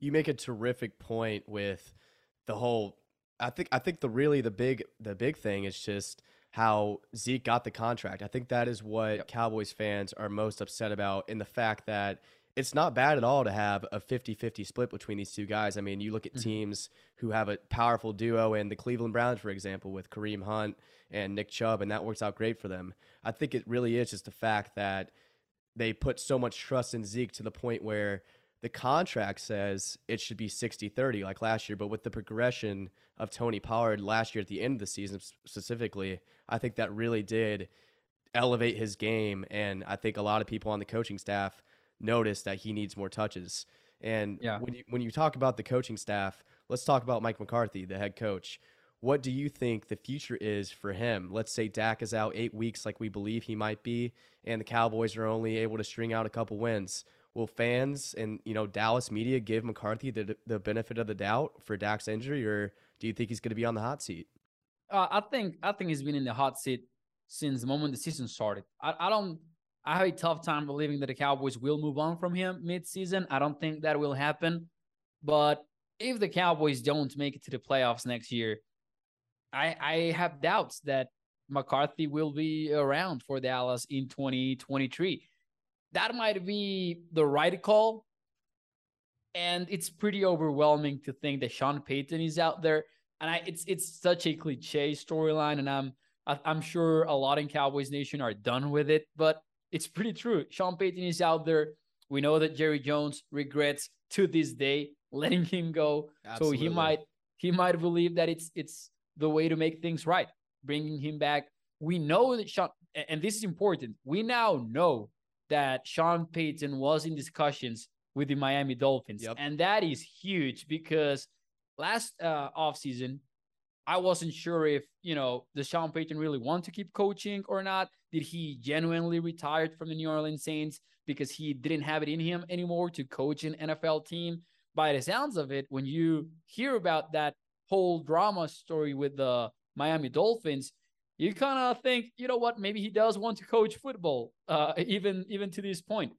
You make a terrific point with the whole I think I think the really the big the big thing is just how Zeke got the contract. I think that is what yep. Cowboys fans are most upset about in the fact that it's not bad at all to have a 50-50 split between these two guys. I mean, you look at mm-hmm. teams who have a powerful duo in the Cleveland Browns, for example, with Kareem Hunt and Nick Chubb, and that works out great for them. I think it really is just the fact that they put so much trust in Zeke to the point where the contract says it should be 60-30 like last year, but with the progression of Tony Pollard last year at the end of the season specifically, I think that really did elevate his game and I think a lot of people on the coaching staff noticed that he needs more touches. And yeah. when you when you talk about the coaching staff, let's talk about Mike McCarthy, the head coach. What do you think the future is for him? Let's say Dak is out eight weeks, like we believe he might be, and the Cowboys are only able to string out a couple wins. Will fans and you know Dallas media give McCarthy the the benefit of the doubt for Dak's injury, or do you think he's going to be on the hot seat? Uh, I think I think he's been in the hot seat since the moment the season started. I, I don't. I have a tough time believing that the Cowboys will move on from him mid-season. I don't think that will happen. But if the Cowboys don't make it to the playoffs next year, I I have doubts that McCarthy will be around for Dallas in 2023. That might be the right call. And it's pretty overwhelming to think that Sean Payton is out there. And I it's it's such a cliche storyline. And I'm I'm sure a lot in Cowboys Nation are done with it, but it's pretty true. Sean Payton is out there. We know that Jerry Jones regrets to this day letting him go. Absolutely. So he might he might believe that it's it's the way to make things right, bringing him back. We know that Sean, and this is important. We now know that Sean Payton was in discussions with the Miami Dolphins, yep. and that is huge because last uh, offseason, I wasn't sure if you know the Sean Payton really want to keep coaching or not. Did he genuinely retired from the New Orleans Saints because he didn't have it in him anymore to coach an NFL team? By the sounds of it, when you hear about that whole drama story with the Miami Dolphins, you kind of think, you know what, maybe he does want to coach football, uh, even even to this point,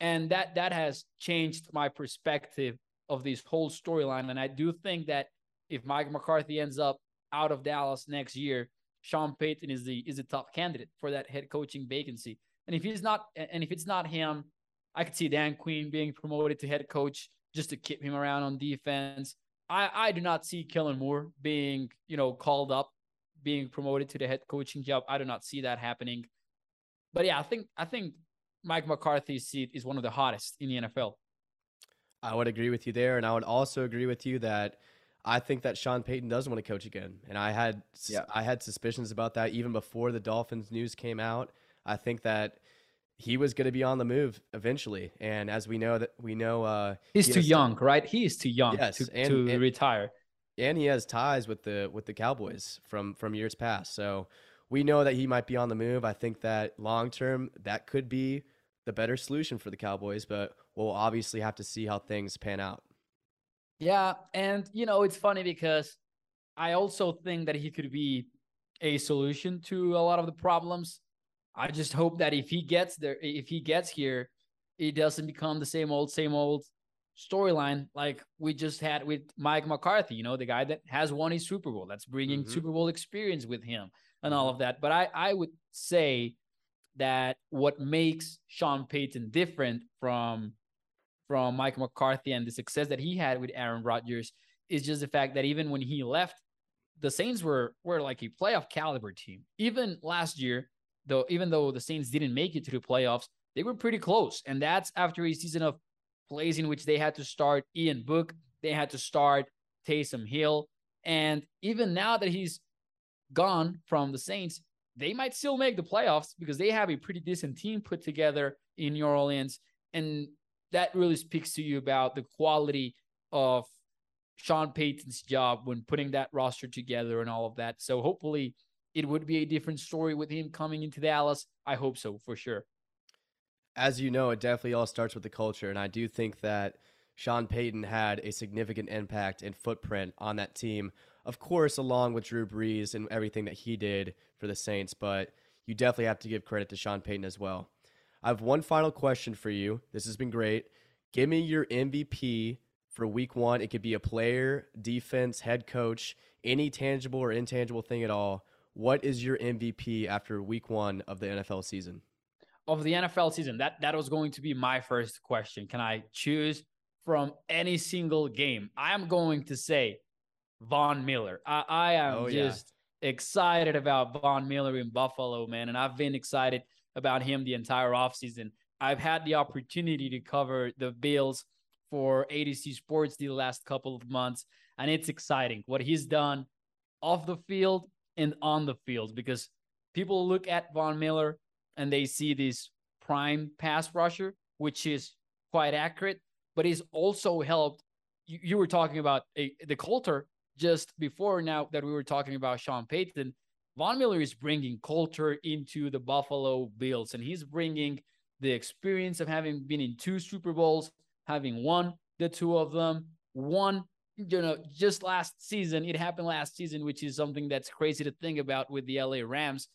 and that that has changed my perspective of this whole storyline. And I do think that if Mike McCarthy ends up out of Dallas next year, Sean Payton is the is a top candidate for that head coaching vacancy. And if he's not, and if it's not him, I could see Dan Quinn being promoted to head coach just to keep him around on defense. I, I do not see Kellen Moore being, you know, called up, being promoted to the head coaching job. I do not see that happening. But yeah, I think I think Mike McCarthy's seat is one of the hottest in the NFL. I would agree with you there, and I would also agree with you that I think that Sean Payton does want to coach again, and I had yeah. I had suspicions about that even before the Dolphins news came out. I think that he was going to be on the move eventually. And as we know that we know, uh, he's he too young, right? He is too young yes, to, and, to and, retire. And he has ties with the with the Cowboys from from years past. So we know that he might be on the move. I think that long term that could be the better solution for the Cowboys, but we'll obviously have to see how things pan out. Yeah, and you know it's funny because I also think that he could be a solution to a lot of the problems I just hope that if he gets there, if he gets here, it doesn't become the same old, same old storyline like we just had with Mike McCarthy, you know, the guy that has won a Super Bowl, that's bringing mm-hmm. Super Bowl experience with him and all mm-hmm. of that. But I, I would say that what makes Sean Payton different from from Mike McCarthy and the success that he had with Aaron Rodgers is just the fact that even when he left, the Saints were were like a playoff caliber team. Even last year, though even though the Saints didn't make it to the playoffs, they were pretty close. And that's after a season of plays in which they had to start Ian Book, they had to start Taysom Hill. And even now that he's gone from the Saints, they might still make the playoffs because they have a pretty decent team put together in New Orleans. And that really speaks to you about the quality of Sean Payton's job when putting that roster together and all of that. So hopefully it would be a different story with him coming into the Dallas. I hope so for sure. As you know, it definitely all starts with the culture. And I do think that Sean Payton had a significant impact and footprint on that team. Of course, along with Drew Brees and everything that he did for the Saints, but you definitely have to give credit to Sean Payton as well. I have one final question for you. This has been great. Give me your MVP for week one. It could be a player, defense, head coach, any tangible or intangible thing at all. What is your MVP after week one of the NFL season? Of the NFL season, that that was going to be my first question. Can I choose from any single game? I am going to say Von Miller. I, I am oh, just yeah. excited about Von Miller in Buffalo, man. And I've been excited about him the entire offseason. I've had the opportunity to cover the Bills for A to Z Sports the last couple of months, and it's exciting what he's done off the field and on the field because people look at Von Miller and they see this prime pass rusher, which is quite accurate, but he's also helped. You, you were talking about a, the culture just before now that we were talking about Sean Payton. Von Miller is bringing culture into the Buffalo Bills, and he's bringing the experience of having been in two Super Bowls, having won the two of them, one, you know, just last season. It happened last season, which is something that's crazy to think about with the LA Rams.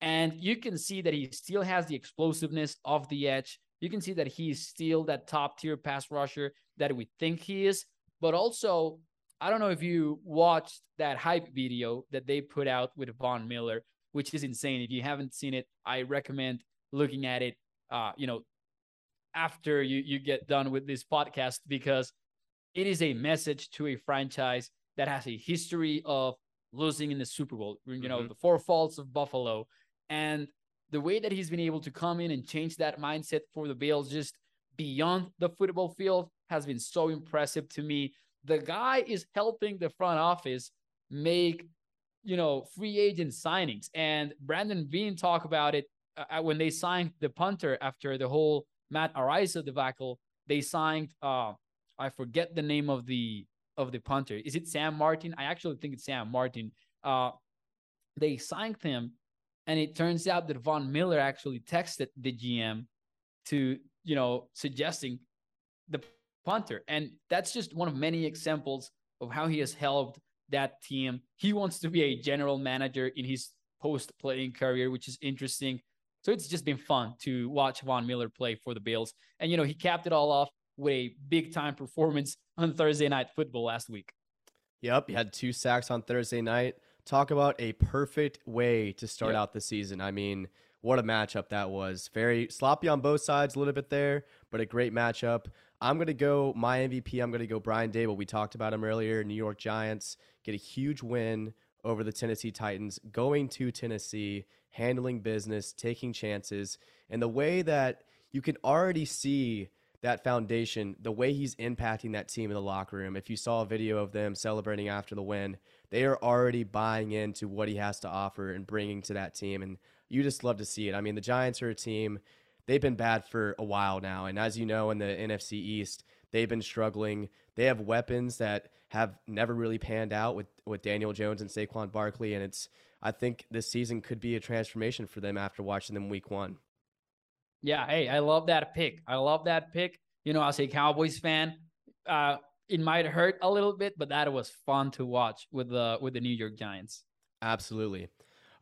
And you can see that he still has the explosiveness of the edge. You can see that he's still that top tier pass rusher that we think he is. But also, I don't know if you watched that hype video that they put out with Von Miller, which is insane. If you haven't seen it, I recommend looking at it uh, you know, after you you get done with this podcast because it is a message to a franchise that has a history of losing in the Super Bowl. You know, mm-hmm. the four faults of Buffalo, and the way that he's been able to come in and change that mindset for the Bills just beyond the football field has been so impressive to me. The guy is helping the front office make, you know, free agent signings. And Brandon Beane talked about it uh, when they signed the punter after the whole Matt Araiza debacle, they signed uh I forget the name of the of the punter. Is it Sam Martin? I actually think it's Sam Martin. Uh they signed him and it turns out that Von Miller actually texted the GM to, you know, suggesting the punter. And that's just one of many examples of how he has helped that team. He wants to be a general manager in his post playing career, which is interesting. So it's just been fun to watch Von Miller play for the Bills. And, you know, he capped it all off with a big time performance on Thursday night football last week. Yep. He had two sacks on Thursday night. Talk about a perfect way to start yep. out the season. I mean, what a matchup that was. Very sloppy on both sides a little bit there, but a great matchup. I'm going to go my MVP. I'm going to go Brian Daboll. We talked about him earlier. New York Giants get a huge win over the Tennessee Titans, going to Tennessee handling business, taking chances, and the way that you can already see that foundation, the way he's impacting that team in the locker room. If you saw a video of them celebrating after the win, they are already buying into what he has to offer and bringing to that team. And you just love to see it. I mean, the Giants are a team, they've been bad for a while now. And as you know, in the NFC East, they've been struggling. They have weapons that have never really panned out with, with Daniel Jones and Saquon Barkley. And it's I think this season could be a transformation for them after watching them week one. Yeah, hey, I love that pick. I love that pick. You know, as a Cowboys fan, uh, it might hurt a little bit, but that was fun to watch with the with the New York Giants. Absolutely.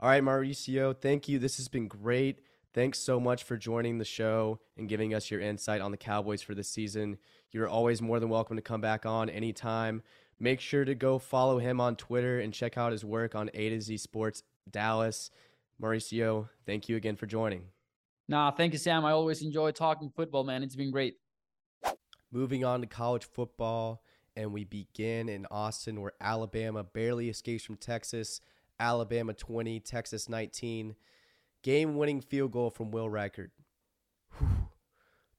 All right, Mauricio, thank you. This has been great. Thanks so much for joining the show and giving us your insight on the Cowboys for this season. You're always more than welcome to come back on anytime. Make sure to go follow him on Twitter and check out his work on A to Z Sports Dallas. Mauricio, thank you again for joining. Nah, thank you, Sam. I always enjoy talking football, man. It's been great. Moving on to college football, and we begin in Austin, where Alabama barely escapes from Texas. Alabama 20, Texas 19. Game winning field goal from Will Reichard. Whew.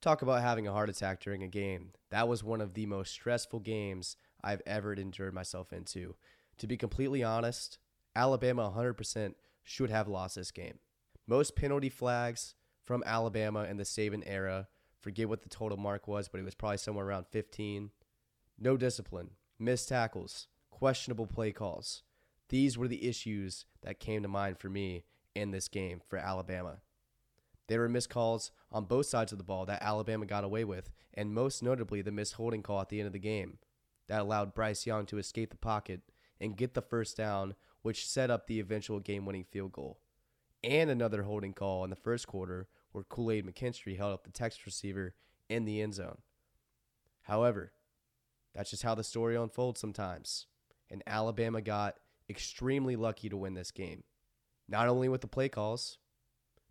Talk about having a heart attack during a game. That was one of the most stressful games I've ever endured myself into. To be completely honest, Alabama 100% should have lost this game. Most penalty flags from Alabama in the Saban era, forget what the total mark was, but it was probably somewhere around 15. No discipline, missed tackles, questionable play calls. These were the issues that came to mind for me in this game for Alabama. There were missed calls on both sides of the ball that Alabama got away with, and most notably the missed holding call at the end of the game that allowed Bryce Young to escape the pocket and get the first down, which set up the eventual game winning field goal. And another holding call in the first quarter where Kool Aid McKinstry held up the Texas receiver in the end zone. However, that's just how the story unfolds sometimes. And Alabama got extremely lucky to win this game. Not only with the play calls,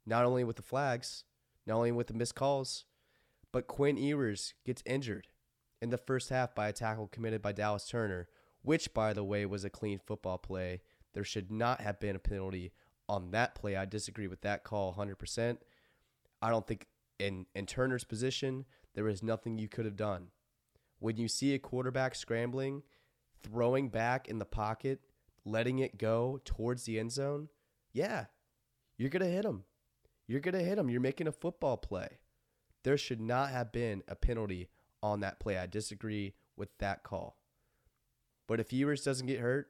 not only with the flags, not only with the missed calls, but Quinn Ewers gets injured in the first half by a tackle committed by Dallas Turner, which, by the way, was a clean football play. There should not have been a penalty on that play. I disagree with that call 100%. I don't think in, in Turner's position, there was nothing you could have done. when you see a quarterback scrambling, throwing back in the pocket, letting it go towards the end zone, yeah, you're going to hit him. You're going to hit him. You're making a football play. There should not have been a penalty on that play. I disagree with that call. But if Ewers doesn't get hurt,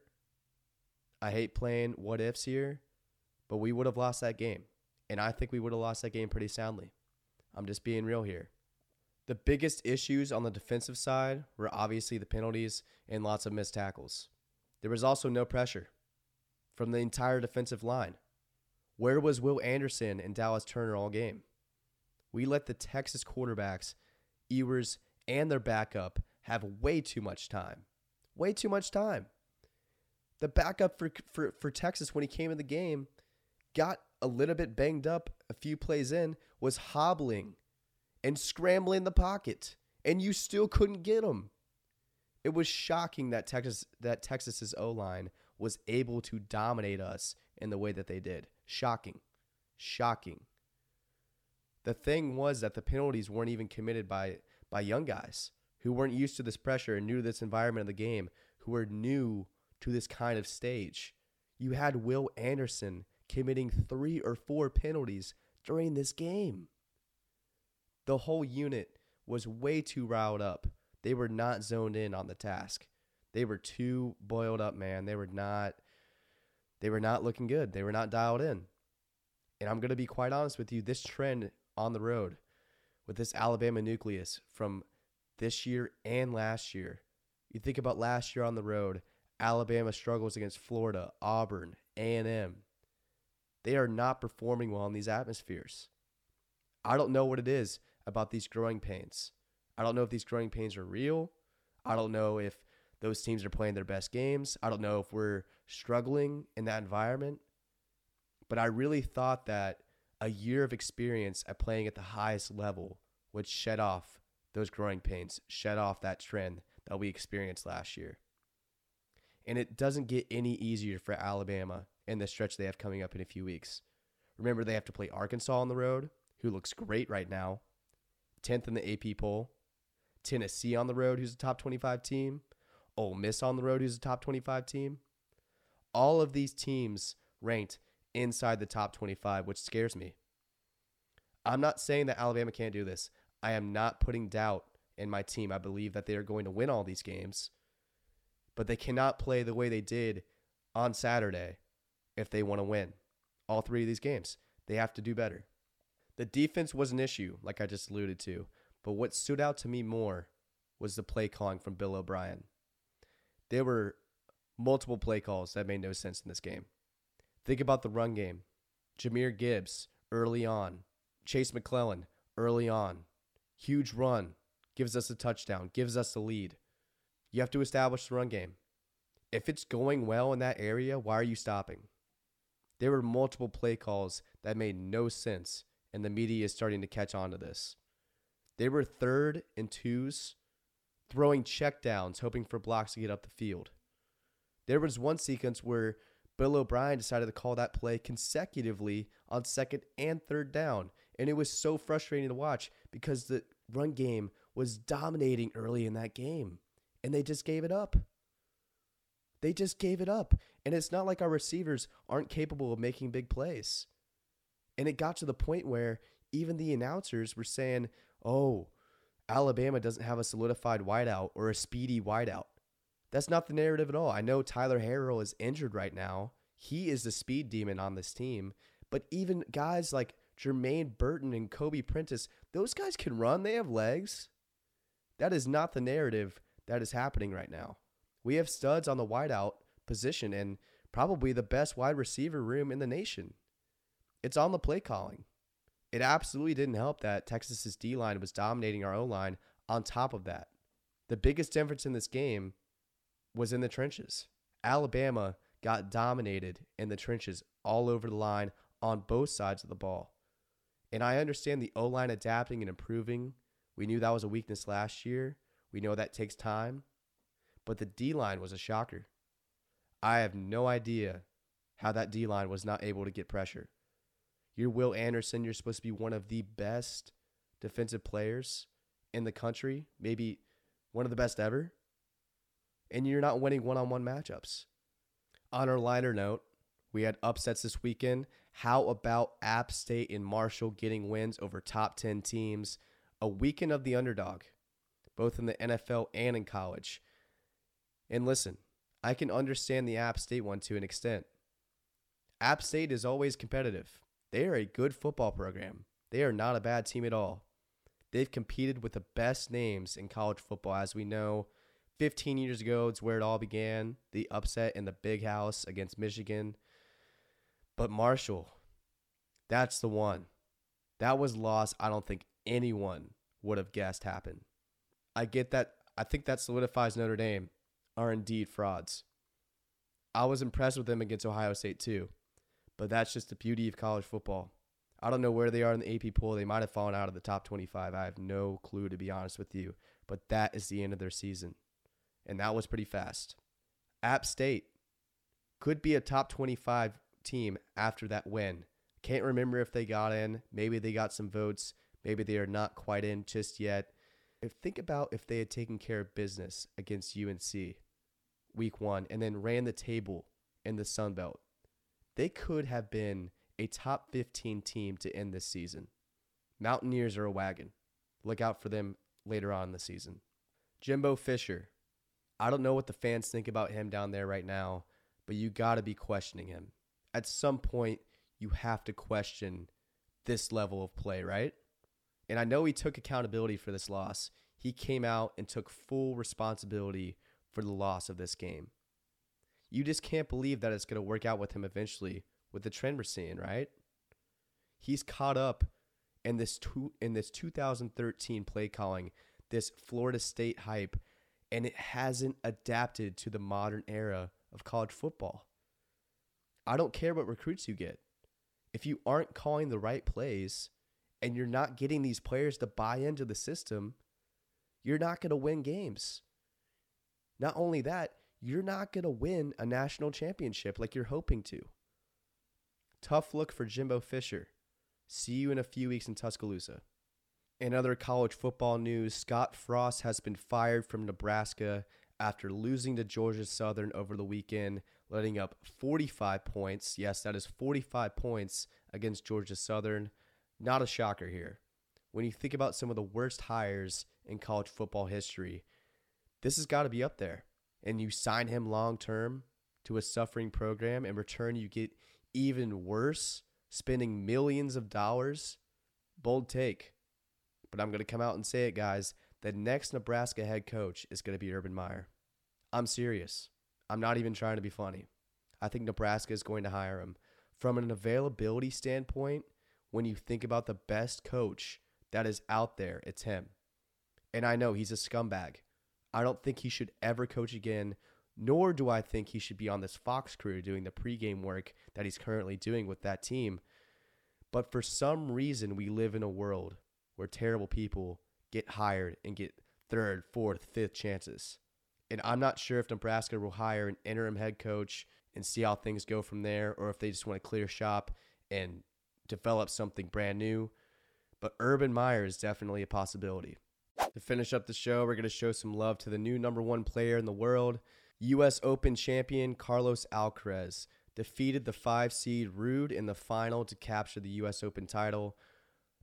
I hate playing what ifs here, but we would have lost that game. And I think we would have lost that game pretty soundly. I'm just being real here. The biggest issues on the defensive side were obviously the penalties and lots of missed tackles. There was also no pressure from the entire defensive line. Where was Will Anderson and Dallas Turner all game? We let the Texas quarterbacks, Ewers, and their backup have way too much time. Way too much time. The backup for, for, for Texas when he came in the game got a little bit banged up a few plays in, was hobbling and scrambling the pocket, and you still couldn't get him. It was shocking that Texas that Texas's O line was able to dominate us in the way that they did. Shocking. Shocking. The thing was that the penalties weren't even committed by by young guys who weren't used to this pressure and new to this environment of the game, who were new to this kind of stage. You had Will Anderson committing three or four penalties during this game. The whole unit was way too riled up. They were not zoned in on the task. They were too boiled up, man. They were not they were not looking good. They were not dialed in. And I'm going to be quite honest with you, this trend on the road with this Alabama nucleus from this year and last year. You think about last year on the road, Alabama struggles against Florida, Auburn, A&M. They are not performing well in these atmospheres. I don't know what it is about these growing pains. I don't know if these growing pains are real. I don't know if those teams are playing their best games. I don't know if we're struggling in that environment. But I really thought that a year of experience at playing at the highest level would shed off those growing pains, shed off that trend that we experienced last year. And it doesn't get any easier for Alabama in the stretch they have coming up in a few weeks. Remember, they have to play Arkansas on the road, who looks great right now, 10th in the AP poll, Tennessee on the road, who's a top 25 team, Ole Miss on the road, who's a top 25 team. All of these teams ranked inside the top 25, which scares me. I'm not saying that Alabama can't do this. I am not putting doubt in my team. I believe that they are going to win all these games, but they cannot play the way they did on Saturday if they want to win all three of these games. They have to do better. The defense was an issue, like I just alluded to, but what stood out to me more was the play calling from Bill O'Brien. There were multiple play calls that made no sense in this game. Think about the run game. Jahmyr Gibbs early on, Jase McClellan early on. Huge run, gives us a touchdown, gives us the lead. You have to establish the run game. If it's going well in that area, why are you stopping? There were multiple play calls that made no sense, and the media is starting to catch on to this. They were third and twos, throwing checkdowns, hoping for blocks to get up the field. There was one sequence where Bill O'Brien decided to call that play consecutively on second and third down. And it was so frustrating to watch because the run game was dominating early in that game. And they just gave it up. They just gave it up. And it's not like our receivers aren't capable of making big plays. And it got to the point where even the announcers were saying, oh, Alabama doesn't have a solidified wideout or a speedy wideout. That's not the narrative at all. I know Tyler Harrell is injured right now. He is the speed demon on this team. But even guys like Jermaine Burton and Kobe Prentice, those guys can run. They have legs. That is not the narrative that is happening right now. We have studs on the wideout position and probably the best wide receiver room in the nation. It's on the play calling. It absolutely didn't help that Texas's D line was dominating our O line on top of that. The biggest difference in this game was in the trenches. Alabama got dominated in the trenches all over the line on both sides of the ball. And I understand the O line adapting and improving. We knew that was a weakness last year. We know that takes time. But the D line was a shocker. I have no idea how that D line was not able to get pressure. You're Will Anderson. You're supposed to be one of the best defensive players in the country, maybe one of the best ever, and you're not winning one on one matchups. On our lighter note, we had upsets this weekend. How about App State and Marshall getting wins over top 10 teams? A weekend of the underdog, both in the NFL and in college. And listen, I can understand the App State one to an extent. App State is always competitive. They are a good football program. They are not a bad team at all. They've competed with the best names in college football, as we know. 15 years ago, it's where it all began the upset in the big house against Michigan. But Marshall, that's the one. That was loss I don't think anyone would have guessed happened. I get that. I think that solidifies Notre Dame are indeed frauds. I was impressed with them against Ohio State too, but that's just the beauty of college football. I don't know where they are in the AP poll. They might have fallen out of the top 25. I have no clue, to be honest with you. But that is the end of their season. And that was pretty fast. App State could be a top 25 team after that win. Can't remember if they got in. Maybe they got some votes. Maybe they are not quite in just yet. If think about if they had taken care of business against UNC week one and then ran the table in the Sun Belt, they could have been a top 15 team to end this season. Mountaineers are a wagon. Look out for them later on in the season. Jimbo Fisher. I don't know what the fans think about him down there right now, but you got to be questioning him. At some point, you have to question this level of play, right? And I know he took accountability for this loss. He came out and took full responsibility for the loss of this game. You just can't believe that it's going to work out with him eventually with the trend we're seeing, right? He's caught up in this two, in this 2013 play calling, this Florida State hype, and it hasn't adapted to the modern era of college football. I don't care what recruits you get. If you aren't calling the right plays and you're not getting these players to buy into the system, you're not going to win games. Not only that, you're not going to win a national championship like you're hoping to. Tough look for Jimbo Fisher. See you in a few weeks in Tuscaloosa. In other college football news, Scott Frost has been fired from Nebraska after losing to Georgia Southern over the weekend, letting up 45 points. Yes, that is 45 points against Georgia Southern. Not a shocker here. When you think about some of the worst hires in college football history, this has got to be up there. And you sign him long term to a suffering program. In return, you get even worse, spending millions of dollars. Bold take. But I'm going to come out and say it, guys. The next Nebraska head coach is going to be Urban Meyer. I'm serious. I'm not even trying to be funny. I think Nebraska is going to hire him. From an availability standpoint, when you think about the best coach that is out there, it's him. And I know he's a scumbag. I don't think he should ever coach again nor do I think he should be on this Fox crew doing the pregame work that he's currently doing with that team. But for some reason, we live in a world where terrible people get hired and get third, fourth, fifth chances. And I'm not sure if Nebraska will hire an interim head coach and see how things go from there, or if they just want to clear shop and develop something brand new. But Urban Meyer is definitely a possibility. To finish up the show, we're going to show some love to the new number one player in the world. U.S. Open champion Carlos Alcaraz defeated the five seed Ruud in the final to capture the U.S. Open title.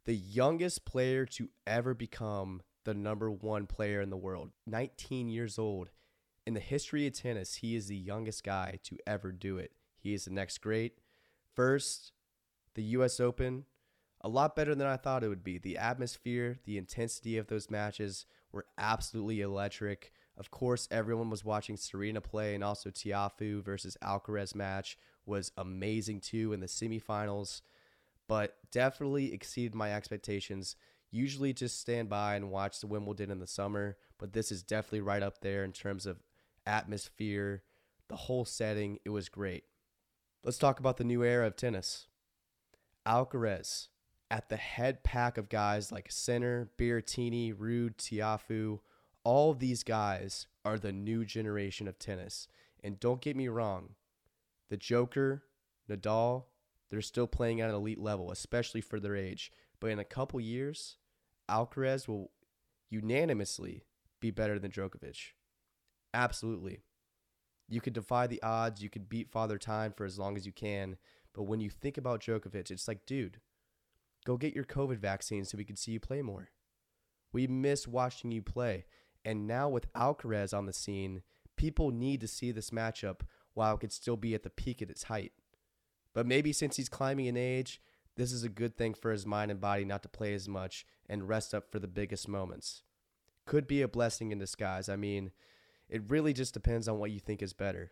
The youngest player to ever become the number one player in the world, 19 years old. In the history of tennis, he is the youngest guy to ever do it. He is the next great. First, the U.S. Open, a lot better than I thought it would be. The atmosphere, the intensity of those matches were absolutely electric. Of course, everyone was watching Serena play, and also Tiafoe versus Alcaraz match was amazing too in the semifinals, but definitely exceeded my expectations. Usually just stand by and watch the Wimbledon in the summer, but this is definitely right up there in terms of atmosphere, the whole setting. It was great. Let's talk about the new era of tennis. Alcaraz at the head pack of guys like Sinner, Berrettini, Ruud, Tiafoe, all these guys are the new generation of tennis. And don't get me wrong, the Joker, Nadal, they're still playing at an elite level, especially for their age. But in a couple years, Alcaraz will unanimously be better than Djokovic. Absolutely. You could defy the odds, you could beat Father Time for as long as you can, but when you think about Djokovic, it's like, dude, go get your COVID vaccine so we can see you play more. We miss watching you play. And now with Alcaraz on the scene, people need to see this matchup while it could still be at the peak at its height. But maybe since he's climbing in age, this is a good thing for his mind and body not to play as much and rest up for the biggest moments. Could be a blessing in disguise. I mean, it really just depends on what you think is better.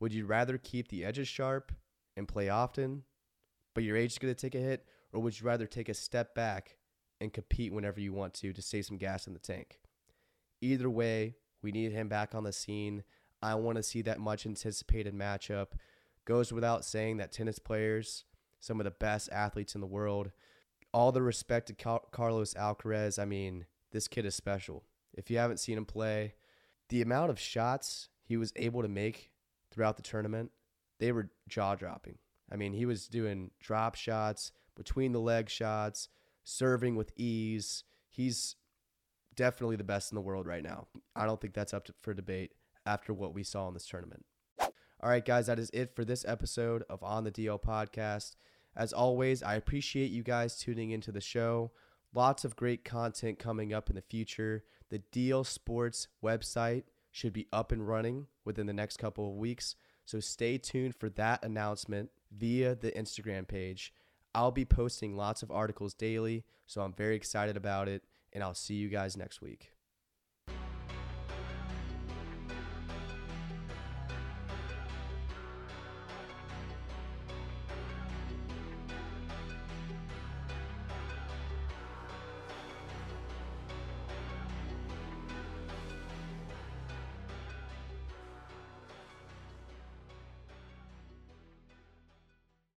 Would you rather keep the edges sharp and play often, but your age is going to take a hit, or would you rather take a step back and compete whenever you want to to save some gas in the tank? Either way, we need him back on the scene. I want to see that much anticipated matchup. Goes without saying that tennis players, some of the best athletes in the world, all the respect to Car- Carlos Alcaraz. I mean, this kid is special. If you haven't seen him play, the amount of shots he was able to make throughout the tournament, they were jaw dropping. I mean, he was doing drop shots, between the leg shots, serving with ease. He's definitely the best in the world right now. I don't think that's up to, for debate after what we saw in this tournament. All right, guys, that is it for this episode of On the DL podcast. As always, I appreciate you guys tuning into the show. Lots of great content coming up in the future. The DL Sports website should be up and running within the next couple of weeks. So stay tuned for that announcement via the Instagram page. I'll be posting lots of articles daily, so I'm very excited about it, and I'll see you guys next week.